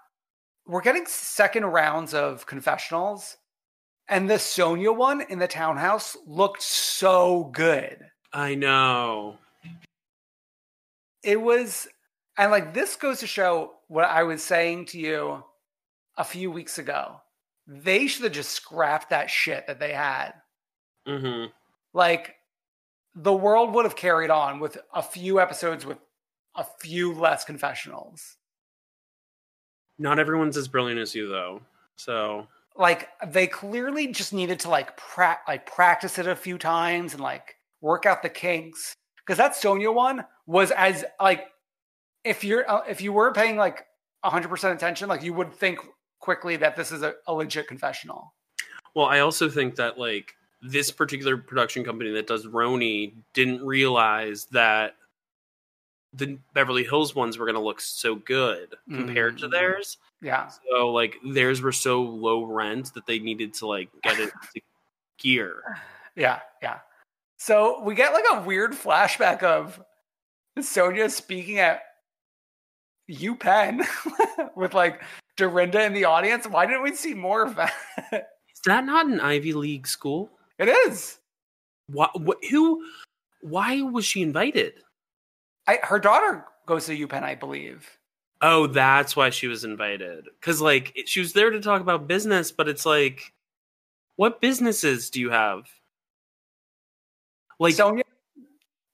we're getting second rounds of confessionals and the Sonia one in the townhouse looked so good. I know. It was and like this goes to show what I was saying to you a few weeks ago. They should have just scrapped that shit that they had. hmm like the world would have carried on with a few episodes with a few less confessionals. Not everyone's as brilliant as you, though. So Like they clearly just needed to like pra- like practice it a few times and like work out the kinks because that Sonia one was as like if you're uh, if you were paying like 100% attention like you would think quickly that this is a, a legit confessional. Well, I also think that like this particular production company that does RHONY didn't realize that the Beverly Hills ones were going to look so good compared to Mhm. theirs. Yeah. So like theirs were so low rent that they needed to like get it [SIGHS] to gear. Yeah, yeah. So we get like a weird flashback of Sonia speaking at UPenn [LAUGHS] with like Dorinda in the audience. Why didn't we see more of that? [LAUGHS] Is that not an Ivy League school? it is. What? What? Who? Why was she invited? I, her daughter goes to UPenn, I believe. Oh, that's why she was invited. Because like she was there to talk about business, but it's like, what businesses do you have? Like Sonia,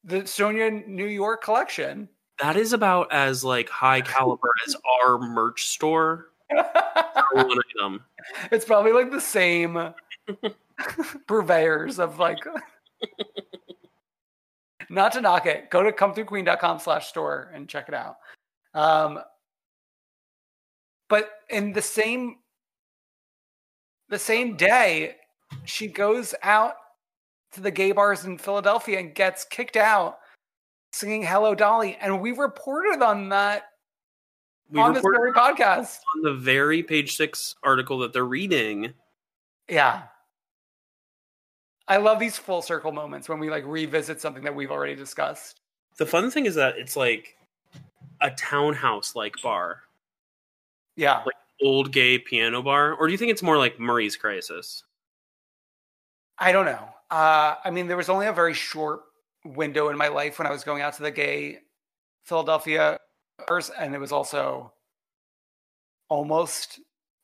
the Sonia New York collection. that is about as like high caliber as our merch store. One item. it's probably like the same [LAUGHS] purveyors of like [LAUGHS] not to knock it go to comethroughqueen.com slash store and check it out um but in the same the same day she goes out to the gay bars in philadelphia and gets kicked out singing hello dolly and we reported on that We on this very podcast on the very page six article that they're reading. Yeah. I love these full circle moments when we like revisit something that we've already discussed. The fun thing is that it's like a townhouse like bar, Yeah. Like- old gay piano bar, or do you think it's more like Marie's Crisis? I don't know. Uh, I mean, there was only a very short window in my life when I was going out to the gay Philadelphia and it was also almost,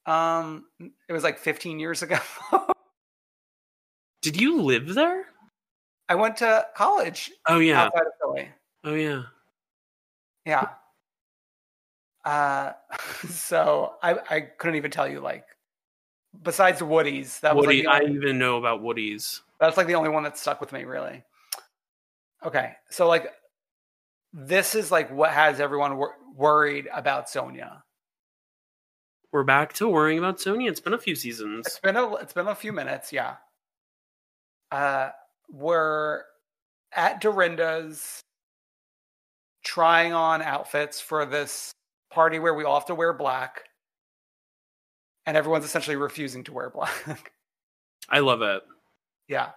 um, it was like 15 years ago. [LAUGHS] Did you live there? I went to college Oh yeah. outside of Philly. Oh yeah. Yeah. Uh, [LAUGHS] so I I couldn't even tell you like besides Woody's that was Woody, like I even know about Woody's. that's like the only one that stuck with me really. Okay, so like this is like what has everyone wor- worried about Sonia. We're back to worrying about Sonia. It's been a few seasons. It's been a it's been a few minutes, yeah. Uh, we're at Dorinda's trying on outfits for this party where we all have to wear black, and everyone's essentially refusing to wear [LAUGHS] black. I love it. yeah.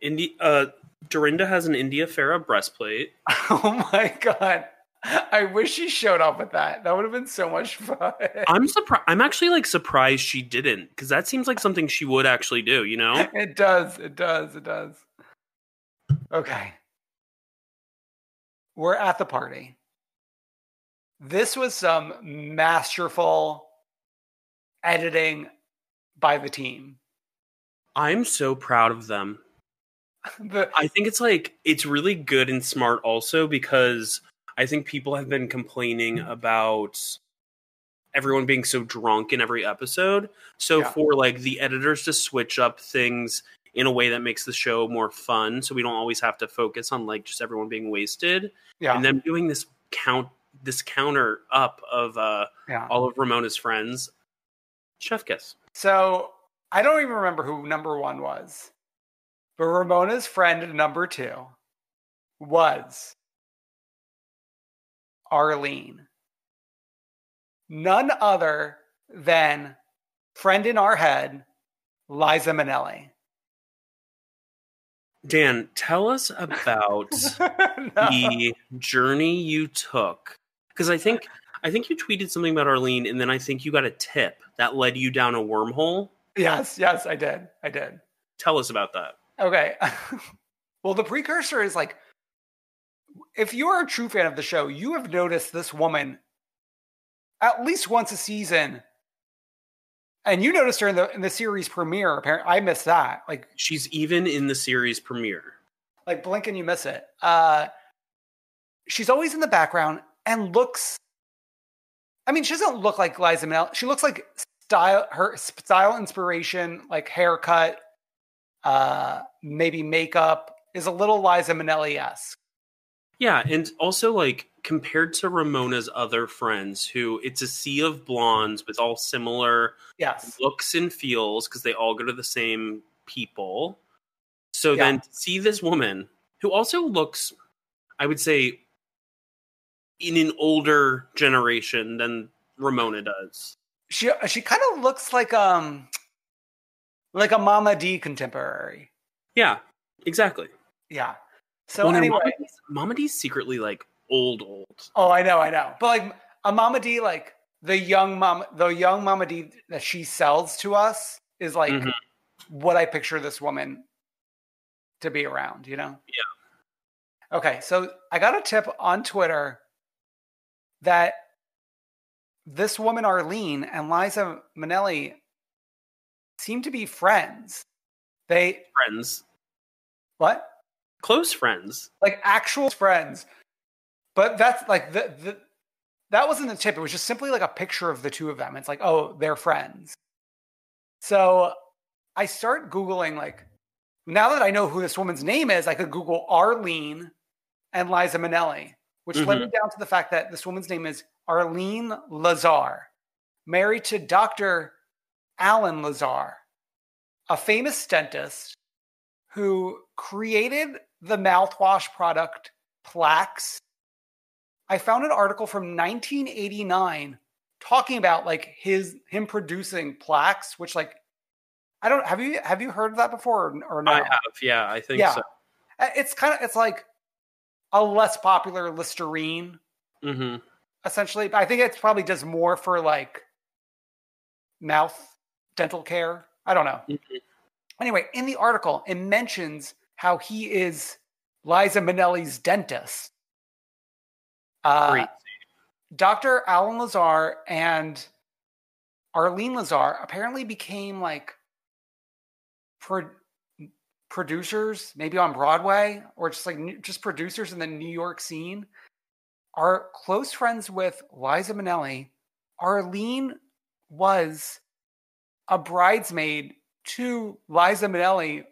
Indi- uh, Dorinda has an India Farah breastplate. [LAUGHS] Oh my god. I wish she showed up with that. That would have been so much fun. [LAUGHS] I'm surprised. I'm actually like surprised she didn't because that seems like something she would actually do. You know? [LAUGHS] It does. It does. It does. Okay. We're at the party. This was some masterful editing by the team. I'm so proud of them. [LAUGHS] The, I think it's like it's really good and smart also because I think people have been complaining about everyone being so drunk in every episode. So Yeah. for like the editors to switch up things in a way that makes the show more fun so we don't always have to focus on like just everyone being wasted yeah. and then doing this count this counter up of uh yeah. all of Ramona's friends. Chef kiss. So I don't even remember who number one was, but Ramona's friend number two was Arlene. None other than friend in our head, Liza Minnelli. Dan, tell us about No. [LAUGHS] the journey you took because i think i think you tweeted something about arlene and then i think you got a tip that led you down a wormhole Yes, yes, I did. I did. tell us about that Okay. [LAUGHS] well, the precursor is like if you are a true fan of the show, you have noticed this woman at least once a season. And you noticed her in the in the series premiere. Apparently, I missed that. Like she's even in the series premiere like blink and you miss it. Uh she's always in the background and looks I mean, she doesn't look like Liza Minnelli. She looks like style her style inspiration, like haircut, uh maybe makeup is a little Liza Minnelli-esque. yeah and also like compared to ramona's other friends who it's a sea of blondes with all similar Yes. looks and feels because they all go to the same people so Yeah. then to see this woman who also looks i would say in an older generation than ramona does She she kind of looks like um like a Mama D contemporary. Yeah, exactly. Yeah. So Well, anyway, Mama D's, Mama D's secretly like old, old. oh, I know, I know. But like a Mama D like the young mom the young Mama D that she sells to us is like Mhm. what I picture this woman to be around, you know? Yeah. Okay, so I got a tip on Twitter that this woman Arlene and Liza Minnelli seem to be friends. They Friends, what? close friends. Like actual friends. But that's like the, the that wasn't the tip. It was just simply like a picture of the two of them. It's like, oh, they're friends. So I start Googling like now that I know who this woman's name is, I could Google Arlene and Liza Minnelli, which led mm-hmm. me down to the fact that this woman's name is Arlene Lazar, married to Dr. Alan Lazar, a famous dentist who created the mouthwash product Plax. I found an article from 1989 talking about like his him producing Plax, which like I don't have you have you heard of that before or, or no? I have, yeah, I think Yeah. so. Uh, It's kind of it's like a less popular Listerine mm-hmm. essentially. But I think it probably does more for like mouth dental care. I don't know. Mhm. Anyway, in the article, it mentions how he is Liza Minnelli's dentist. Uh, Great. Dr. Alan Lazar and Arlene Lazar apparently became like pro- producers, maybe on Broadway, or just like just producers in the New York scene. Are close friends with Liza Minnelli. Arlene was a bridesmaid to Liza Minnelli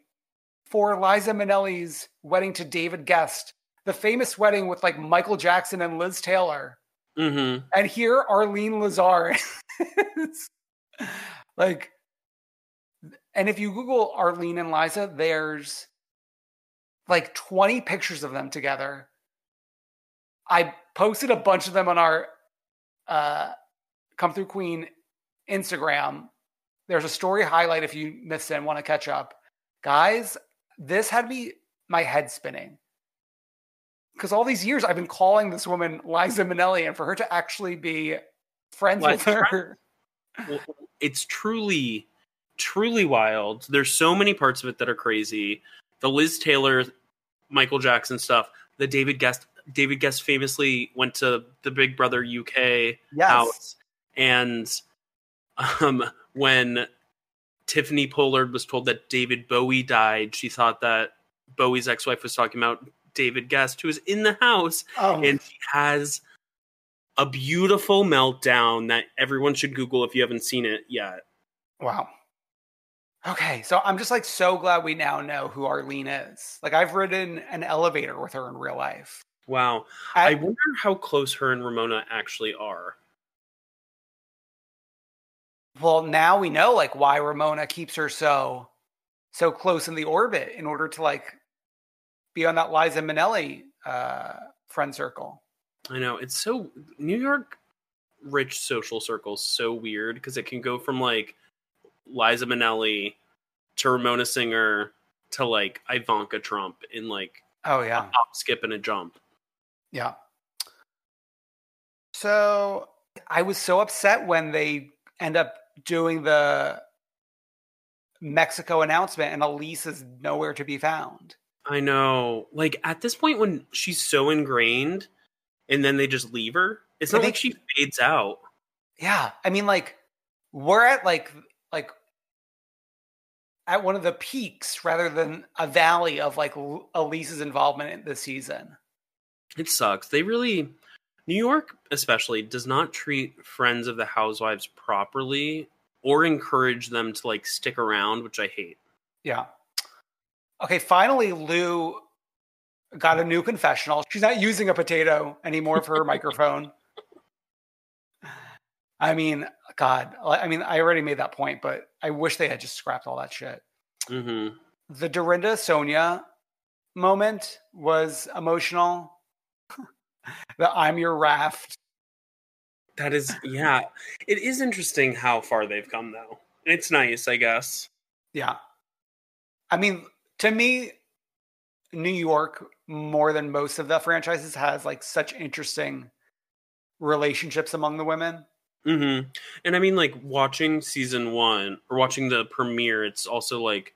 for Liza Minnelli's wedding to David Gest, the famous wedding with like Michael Jackson and Liz Taylor. hmm And here Arlene Lazar is [LAUGHS] like and if you Google Arlene and Liza, there's like 20 pictures of them together. I posted a bunch of them on our uh Come Through Queen Instagram. There's a story highlight if you missed it and want to catch up. Guys, this had me my head spinning. because all these years I've been calling this woman Liza Minnelli, and for her to actually be friends with Liza her, Well, it's truly truly wild. There's so many parts of it that are crazy. The liz taylor michael jackson stuff the david gest david gest famously went to the big brother uk yes, house and um when tiffany pollard was told that david bowie died she thought that bowie's ex-wife was talking about david gest who was in the house oh, and she has a beautiful meltdown that everyone should google if you haven't seen it yet wow. Okay, so I'm just like so glad we now know who Arlene is. Like I've ridden an elevator with her in real life. wow I, wonder how close her and ramona actually are well, now we know like why Ramona keeps her so so close in the orbit in order to like be on that Liza Minnelli uh, friend circle. i know it's so new york rich social circles so weird because it can go from like liza minnelli to ramona singer to like ivanka trump in like Oh a yeah, hop skip and a jump yeah. So I was so upset when they end up doing the Mexico announcement and Elise is nowhere to be found. I know. Like at this point when she's so ingrained and then they just leave her, it's not like she fades out. Yeah, I mean, like we're at like like at one of the peaks rather than a valley of like Elise's involvement in this season. It sucks. They really New York especially does not treat friends of the housewives properly or encourage them to like stick around, which I hate. Yeah. Okay, finally, Lou got a new confessional. She's not using a potato anymore for her [LAUGHS] microphone. I mean, God, I mean, I already made that point, but I wish they had just scrapped all that shit. hmm The Dorinda Sonia moment was emotional. [LAUGHS] [LAUGHS] the I'm your raft. That is yeah. It is interesting how far they've come though. It's nice, I guess. Yeah. I mean, to me, New York, more than most of the franchises, has like such interesting relationships among the women. hmm And I mean, like watching season one or watching the premiere, it's also like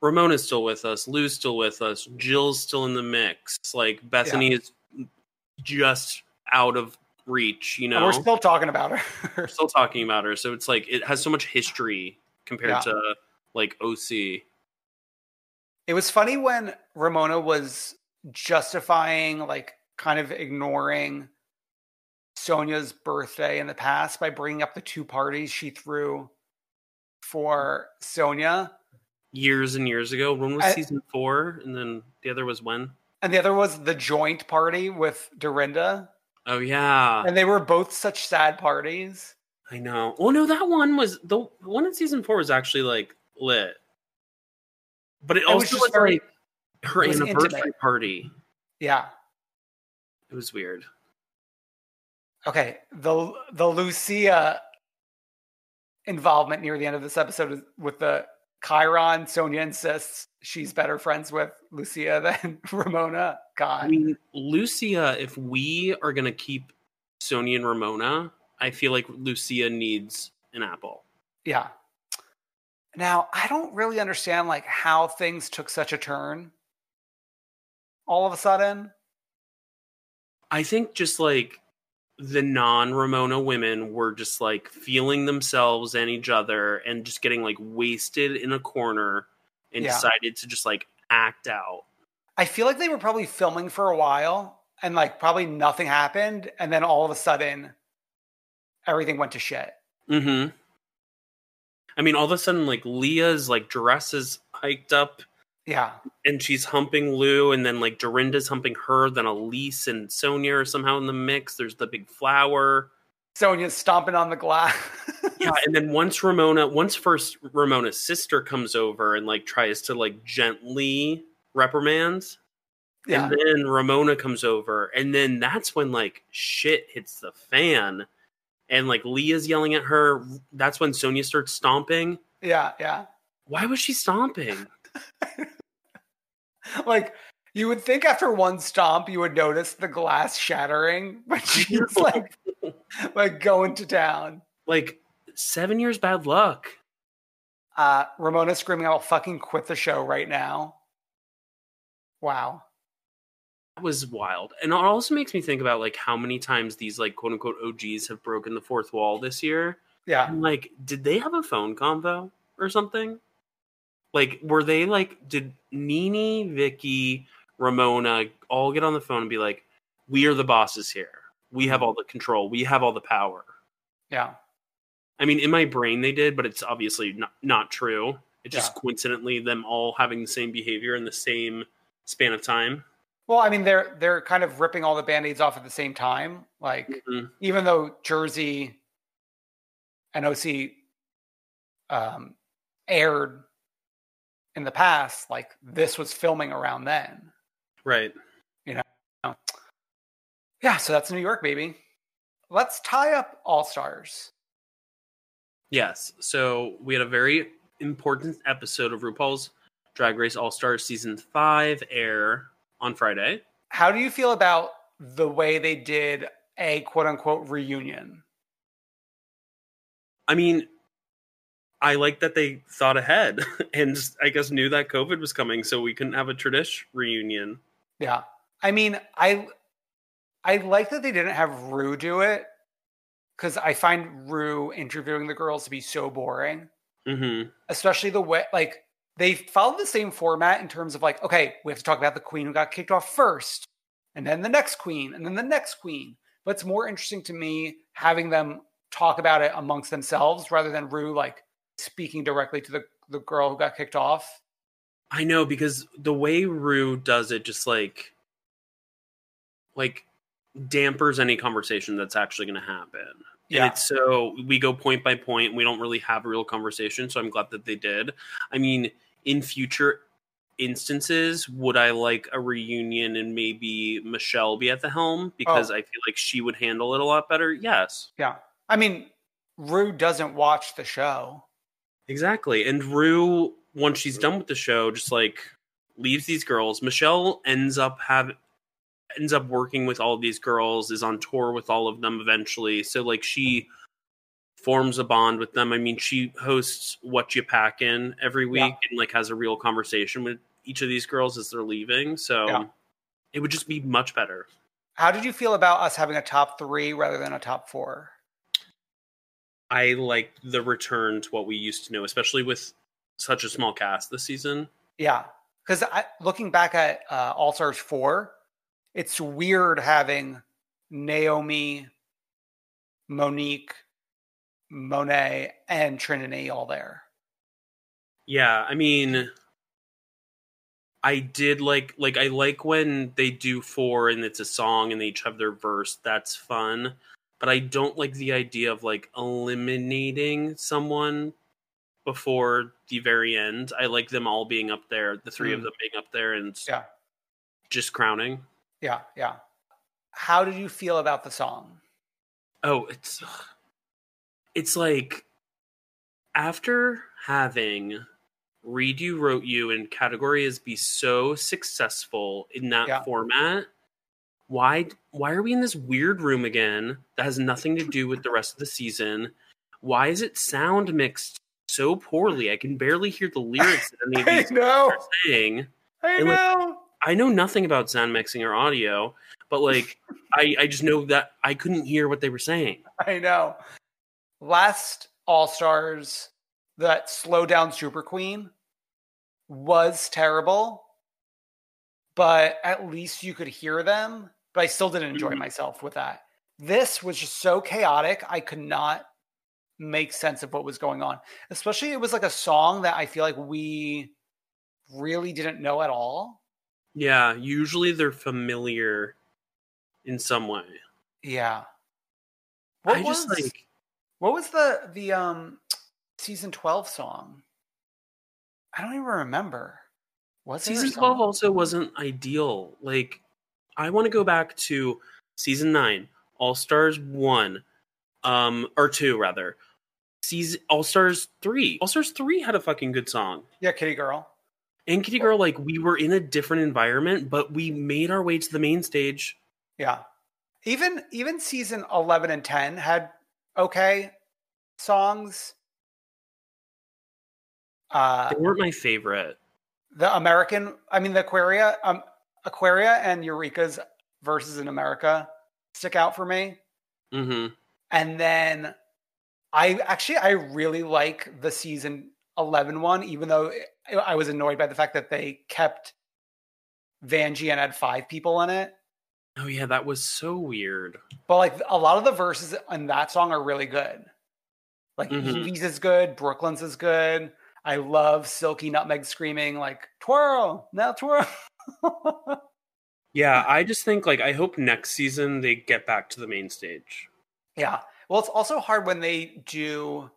Ramona's still with us, Lou's still with us, Jill's still in the mix. Like Bethany is just out of reach, you And know. we're still talking about her. [LAUGHS] We're still talking about her, so it's like it has so much history compared Yeah. to like OC. it was funny when Ramona was justifying, like, kind of ignoring Sonia's birthday in the past by bringing up the two parties she threw for Sonia. Years and years ago. When was I- season four? And then the other was when? And the other was the joint party with Dorinda. Oh yeah. And they were both such sad parties. I know. Oh no, that one was the one in season four was actually like lit, but it, It was also just was very, like her was anniversary intimate. party. yeah. It was weird. Okay, the the Lucia involvement near the end of this episode with the chyron. Sonia insists she's better friends with Lucia than [LAUGHS] Ramona. I God, mean, Lucia. If we are gonna keep Sonia and Ramona, I feel like Lucia needs an apple. yeah. Now I don't really understand like how things took such a turn all of a sudden. I think just like the non Ramona women were just like feeling themselves and each other and just getting like wasted in a corner and Yeah. decided to just like act out. I feel like they were probably filming for a while and like probably nothing happened, and then all of a sudden everything went to shit. Mm-hmm. I mean, all of a sudden, like Leah's like dress is hiked up Yeah. and she's humping Lou, and then like Dorinda's humping her, then Elise and Sonia are somehow in the mix. There's the big flower. Sonia's stomping on the glass. [LAUGHS] Yeah, and then once Ramona, once first Ramona's sister comes over and like tries to like gently reprimand, yeah. and then Ramona comes over, and then that's when like shit hits the fan, and like Leah's yelling at her. That's when Sonia starts stomping. Yeah. Yeah. Why was she stomping? [LAUGHS] Like You would think after one stomp you would notice the glass shattering, but [LAUGHS] she's like [LAUGHS] like going to town. Like seven years bad luck. Uh Ramona screaming, I'll fucking quit the show right now. Wow. That was wild. And it also makes me think about like how many times these like quote unquote OGs have broken the fourth wall this year. Yeah. And like, did they have a phone convo or something? Like, were they like, did NeNe, Vicki, Ramona all get on the phone and be like, we are the bosses here. We have all the control. We have all the power. Yeah. I mean, in my brain they did, but it's obviously not, not true. It's just coincidentally them all having the same behavior in the same span of time. Well, I mean, they're they're kind of ripping all the band-aids off at the same time. Like, Mhm. even though Jersey and OC um, aired in the past, like this was filming around then. Right. You know? Yeah, so that's New York, baby. Let's tie up All Stars. Yes. So we had a very important episode of RuPaul's Drag Race All Stars season five air on Friday. How do you feel about the way they did a quote unquote reunion? I mean, I like that they thought ahead [LAUGHS] and I guess knew that COVID was coming, so we couldn't have a tradish reunion. Yeah. I mean, I I like that they didn't have Ru do it because I find Ru interviewing the girls to be so boring, hmm especially the way like they followed the same format in terms of like, okay, we have to talk about the queen who got kicked off first, and then the next queen, and then the next queen. But it's more interesting to me having them talk about it amongst themselves rather than Ru like speaking directly to the the girl who got kicked off. I know because the way Ru does it just like like dampers any conversation that's actually going to happen. Yeah. And it's so we go point by point. We don't really have a real conversation. So I'm glad that they did. I mean, in future instances, would I like a reunion and maybe Michelle be at the helm because Oh. I feel like she would handle it a lot better? Yes, Yeah. I mean, Ru doesn't watch the show. Exactly. And Ru, once she's done with the show, just like leaves these girls. Michelle ends up have ends up working with all of these girls, is on tour with all of them eventually. So like she forms a bond with them. I mean, she hosts Whatcha Packin' every week Yeah. and like has a real conversation with each of these girls as they're leaving. So Yeah. it would just be much better. How did you feel about us having a top three rather than a top four? I like the return to what we used to know, especially with such a small cast this season. Yeah, because looking back at uh, All Stars four, it's weird having Naomi, Monique, Monét, and Trinity all there. Yeah, I mean, I did like like I like when they do four and it's a song and they each have their verse. That's fun, but I don't like the idea of like eliminating someone before the very end. I like them all being up there, the three of Mm. them being up there and Yeah, just crowning. yeah, yeah. How did you feel about the song? Oh, it's it's like after having Read U Wrote U and category is be so successful in that Yeah. format why why are we in this weird room again that has nothing to do with the rest of the season why is it sound mixed so poorly i can barely hear the lyrics that any of [LAUGHS] I these know, are saying I And, like, know. i know nothing about sound mixing or audio but like i i just know that i couldn't hear what they were saying I know. Last All Stars, that slow down Super Queen was terrible, but at least you could hear them. But I still didn't enjoy Mhm. myself with that. This was just so chaotic. I could not make sense of what was going on. Especially, it was like a song that I feel like we really didn't know at all. Yeah, usually they're familiar in some way. Yeah. What I was like What was the the um season twelve song? I don't even remember. Was season 12 also wasn't ideal. Like I want to go back to season 9, All Stars 1 um or 2 rather. Season All Stars 3. All Stars 3 had a fucking good song. Yeah, Kitty Girl. And Kitty Girl, like we were in a different environment, but we made our way to the main stage. Yeah. Even even season 11 and 10 had okay songs. Uh They weren't my favorite. the American, I mean the Aquaria, um Aquaria and Eureka's versus in America stick out for me. hmm And then I actually I really like the season 11 one even though I was annoyed by the fact that they kept Vanjie and had five people in it. Oh yeah, that was so weird. But like a lot of the verses in that song are really good. Like Mhm. Yvie's is good, Brooklyn's is good. I love Silky Nutmeg screaming like twirl, now twirl. [LAUGHS] Yeah, I just think like I hope next season they get back to the main stage. yeah. Well, it's also hard when they do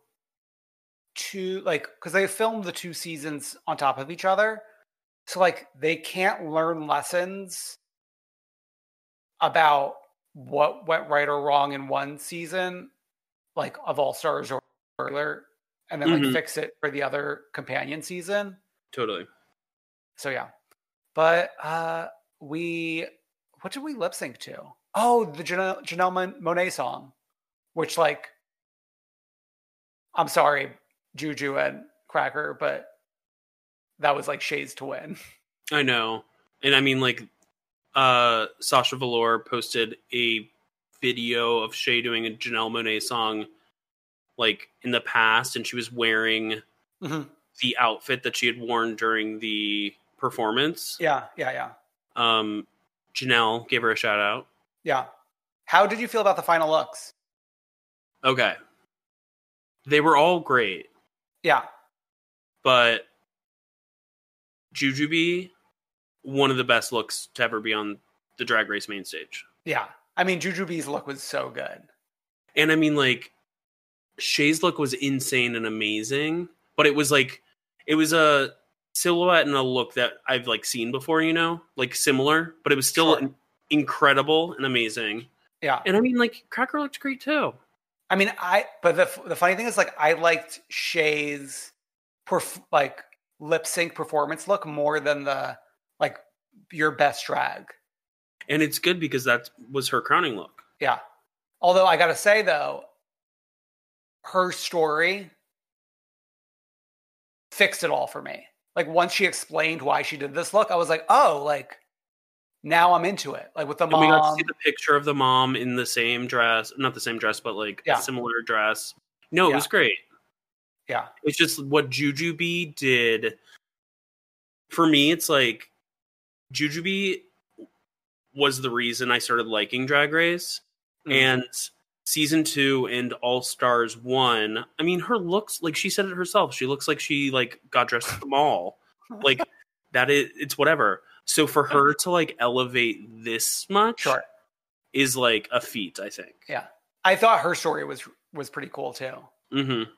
two like because they filmed the two seasons on top of each other. So like they can't learn lessons about what went right or wrong in one season, like of All Stars or earlier, and then like Mhm. fix it for the other companion season. Totally. So yeah, but uh we what did we lip sync to? Oh, the Janelle, Janelle Mon- Monáe song, which like I'm sorry, Juju and Cracker, but that was like shades to win. [LAUGHS] I know. And I mean like uh Sasha Velour posted a video of Shea doing a Janelle Monet song like in the past and she was wearing Mhm. the outfit that she had worn during the performance. Yeah, yeah, yeah, Um Janelle gave her a shout out. yeah. How did you feel about the final looks? Okay. They were all great, Yeah, but Jujubee, one of the best looks to ever be on the drag race main stage. yeah. I mean, Jujubee's look was so good. And I mean, like, Shea's look was insane and amazing, but it was like, it was a silhouette and a look that I've like seen before, you know, like similar, but it was still Sure. incredible and amazing. Yeah, And I mean, like, Cracker looked great too. I mean, I but the the funny thing is like I liked Shea's perf- like lip sync performance look more than the like your best drag. And it's good because that was her crowning look. Yeah. Although I got to say though her story fixed it all for me. Like once she explained why she did this look, I was like, "Oh, like now I'm into it." Like with the And we got to see the picture of the mom in the same dress, not the same dress, but like Yeah. a similar dress. No, it Yeah. was great. yeah. It's just what Jujubee did. For me, it's like Jujubee was the reason I started liking Drag Race, Mhm. and season two and All Stars one. I mean, her looks like she said it herself. She looks like she like got dressed at the mall. [LAUGHS] Like that is it's whatever. So for her to like elevate this much Sure. is like a feat, I think. Yeah. I thought her story was was pretty cool too. Mm-hmm.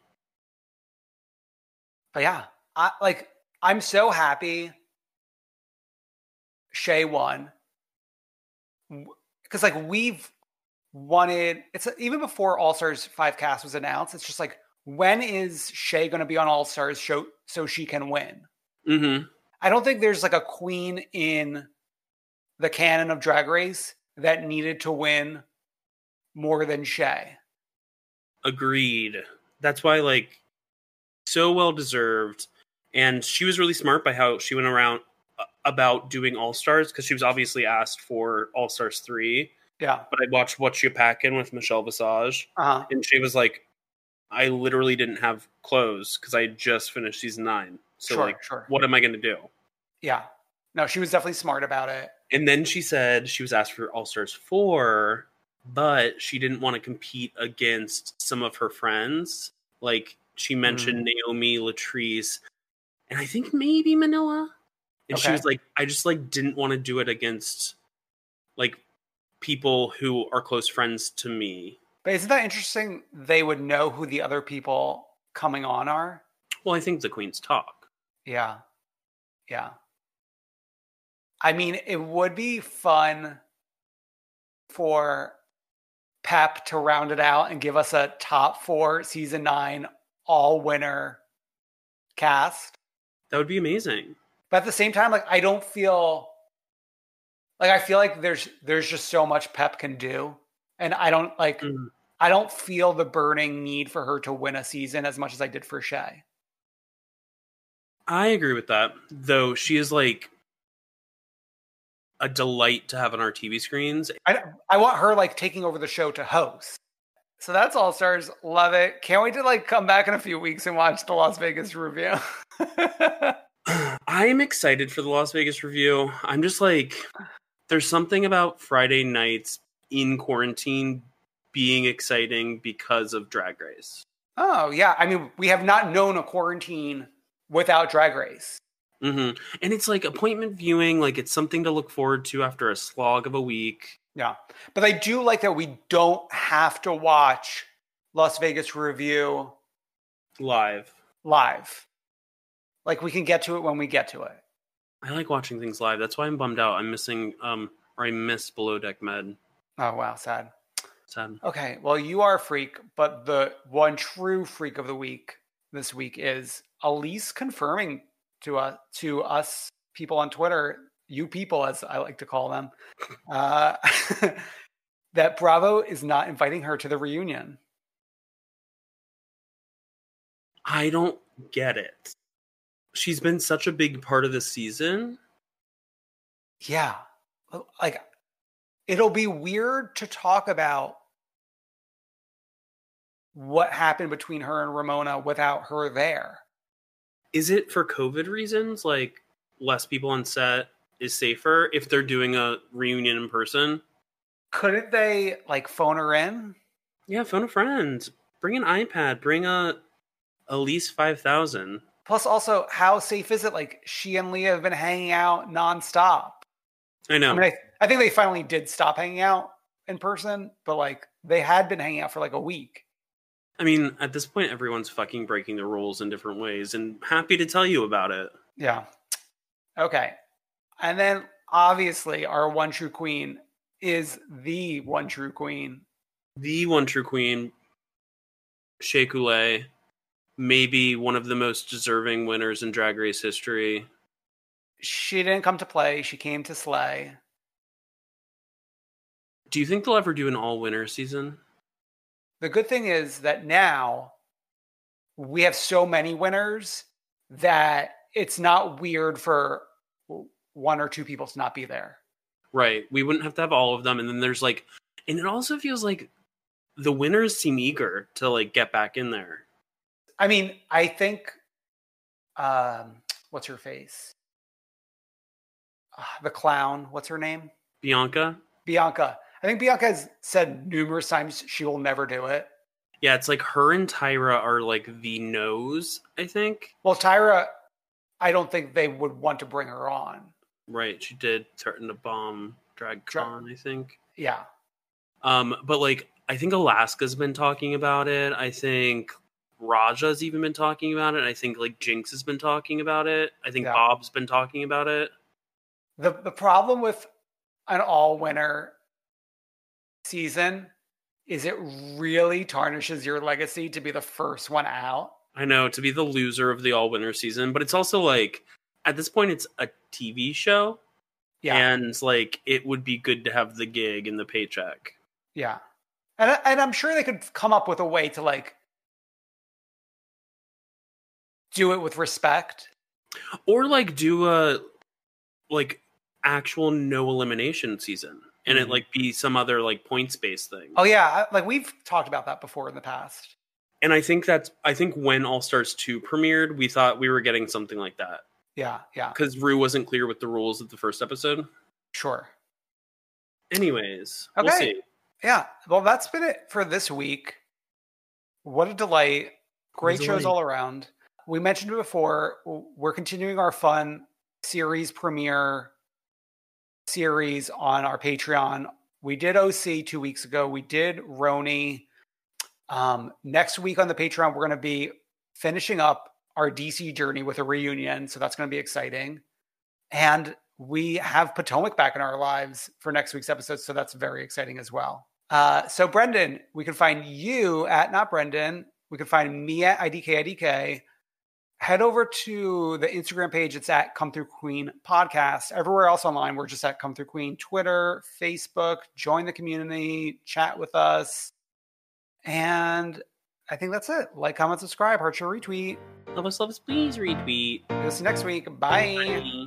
But yeah, I like I'm so happy Shea won because like we've wanted it's even before All Stars five cast was announced. It's just like when is Shea going to be on All Stars show so she can win? hmm I don't think there's like a queen in the canon of Drag Race that needed to win more than Shea. Agreed. That's why, like, so well deserved. And she was really smart by how she went around uh, about doing All Stars because she was obviously asked for All Stars 3. Yeah. But I watched Whatcha Packin' with Michelle Visage, Uh huh. and she was like, I literally didn't have clothes because I had just finished season nine. So, sure. like, sure. what am I going to do? Yeah. No, she was definitely smart about it. And then she said she was asked for All Stars 4, but she didn't want to compete against some of her friends. Like she mentioned Naomi, Latrice, and I think maybe Manila. And she was like, I just like didn't want to do it against like people who are close friends to me. But isn't that interesting? They would know who the other people coming on are. Well, I think the queens talk. Yeah. Yeah. I mean, it would be fun for Pep to round it out and give us a top four season nine all winner cast. That would be amazing. But at the same time, like I don't feel like I feel like there's there's just so much Pep can do, and I don't like Mm. I don't feel the burning need for her to win a season as much as I did for Shea. I agree with that. Though she is like a delight to have on our TV screens. I I want her like taking over the show to host. So that's All Stars. Love it. Can't wait to like come back in a few weeks and watch the Las Vegas Revue. [LAUGHS] [SIGHS] I'm excited for the Las Vegas Revue. I'm just like, there's something about Friday nights in quarantine being exciting because of Drag Race. oh yeah, I mean we have not known a quarantine without Drag Race. hmm And it's like appointment viewing, like it's something to look forward to after a slog of a week. Yeah. But I do like that we don't have to watch Las Vegas Revue Live. live. Like we can get to it when we get to it. I like watching things live. That's why I'm bummed out. I'm missing, um, or I miss Below Deck Med. Oh wow, sad. Sad. Okay, well you are a freak, but the one true freak of the week this week is Elyse confirming to us to us people on Twitter, you people as I like to call them, [LAUGHS] uh, [LAUGHS] that Bravo is not inviting her to the reunion. I don't get it. She's been such a big part of the season. Yeah. Like it'll be weird to talk about what happened between her and Ramona without her there. Is it for COVID reasons? Like less people on set is safer if they're doing a reunion in person? Couldn't they like phone her in? Yeah, phone a friend. Bring an iPad. Bring a Elyse five thousand. Plus, also, how safe is it? Like she and Leah have been hanging out nonstop. I know. I mean, I, I think they finally did stop hanging out in person, but like they had been hanging out for like a week. I mean, at this point, everyone's fucking breaking the rules in different ways, and happy to tell you about it. Yeah. Okay. And then obviously, our one true queen is the one true queen. The one true queen, Shea Couleé, maybe one of the most deserving winners in Drag Race history. She didn't come to play, she came to slay. Do you think they'll ever do an all winner season? The good thing is that now we have so many winners that it's not weird for one or two people to not be there. Right. We wouldn't have to have all of them. And then there's like, and it also feels like the winners seem eager to like get back in there. I mean, I think, um, what's her face? Ah, the clown. What's her name? Bianca? Bianca. I think Bianca has said numerous times she will never do it. Yeah, it's like her and Tyra are like the nose, I think. Well, Tyra, I don't think they would want to bring her on. Right. She did threaten to bomb Drag Dra- Con, I think. Yeah. Um, but like I think Alaska's been talking about it. I think Raja's even been talking about it. I think like Jinx has been talking about it. I think Yeah. Bob's been talking about it. The the problem with an all winner season is it really tarnishes your legacy to be the first one out. I know to be the loser of the all winner season, but it's also like at this point it's a TV show. Yeah. And like it would be good to have the gig and the paycheck. Yeah. And and I'm sure they could come up with a way to like do it with respect. Or like do a like actual no elimination season and it Mhm. like be some other like points based thing. Oh yeah, like we've talked about that before in the past. And I think that's I think when All Stars 2 premiered, we thought we were getting something like that. Yeah, yeah. Because Ru wasn't clear with the rules of the first episode. Sure. Anyways, we'll Okay. see. Yeah. Well, that's been it for this week. What a delight. Great a shows delight. all around. We mentioned it before. We're continuing our fun series premiere series on our Patreon. We did OC two weeks ago. We did RHONY. Um, next week on the Patreon, we're going to be finishing up our DC journey with a reunion. So that's going to be exciting. And we have Potomac back in our lives for next week's episode. So that's very exciting as well. Uh, so, Brendan, we can find you at not Brendan. We can find me at IDK IDK. Head over to the Instagram page. It's at Come Through Queen Podcast. Everywhere else online, we're just at Come Through Queen. Twitter, Facebook. Join the community, chat with us, and I think that's it. Like, comment, subscribe, heart your retweet. Love us, love us, please retweet. We'll see us next week. Bye. Bye.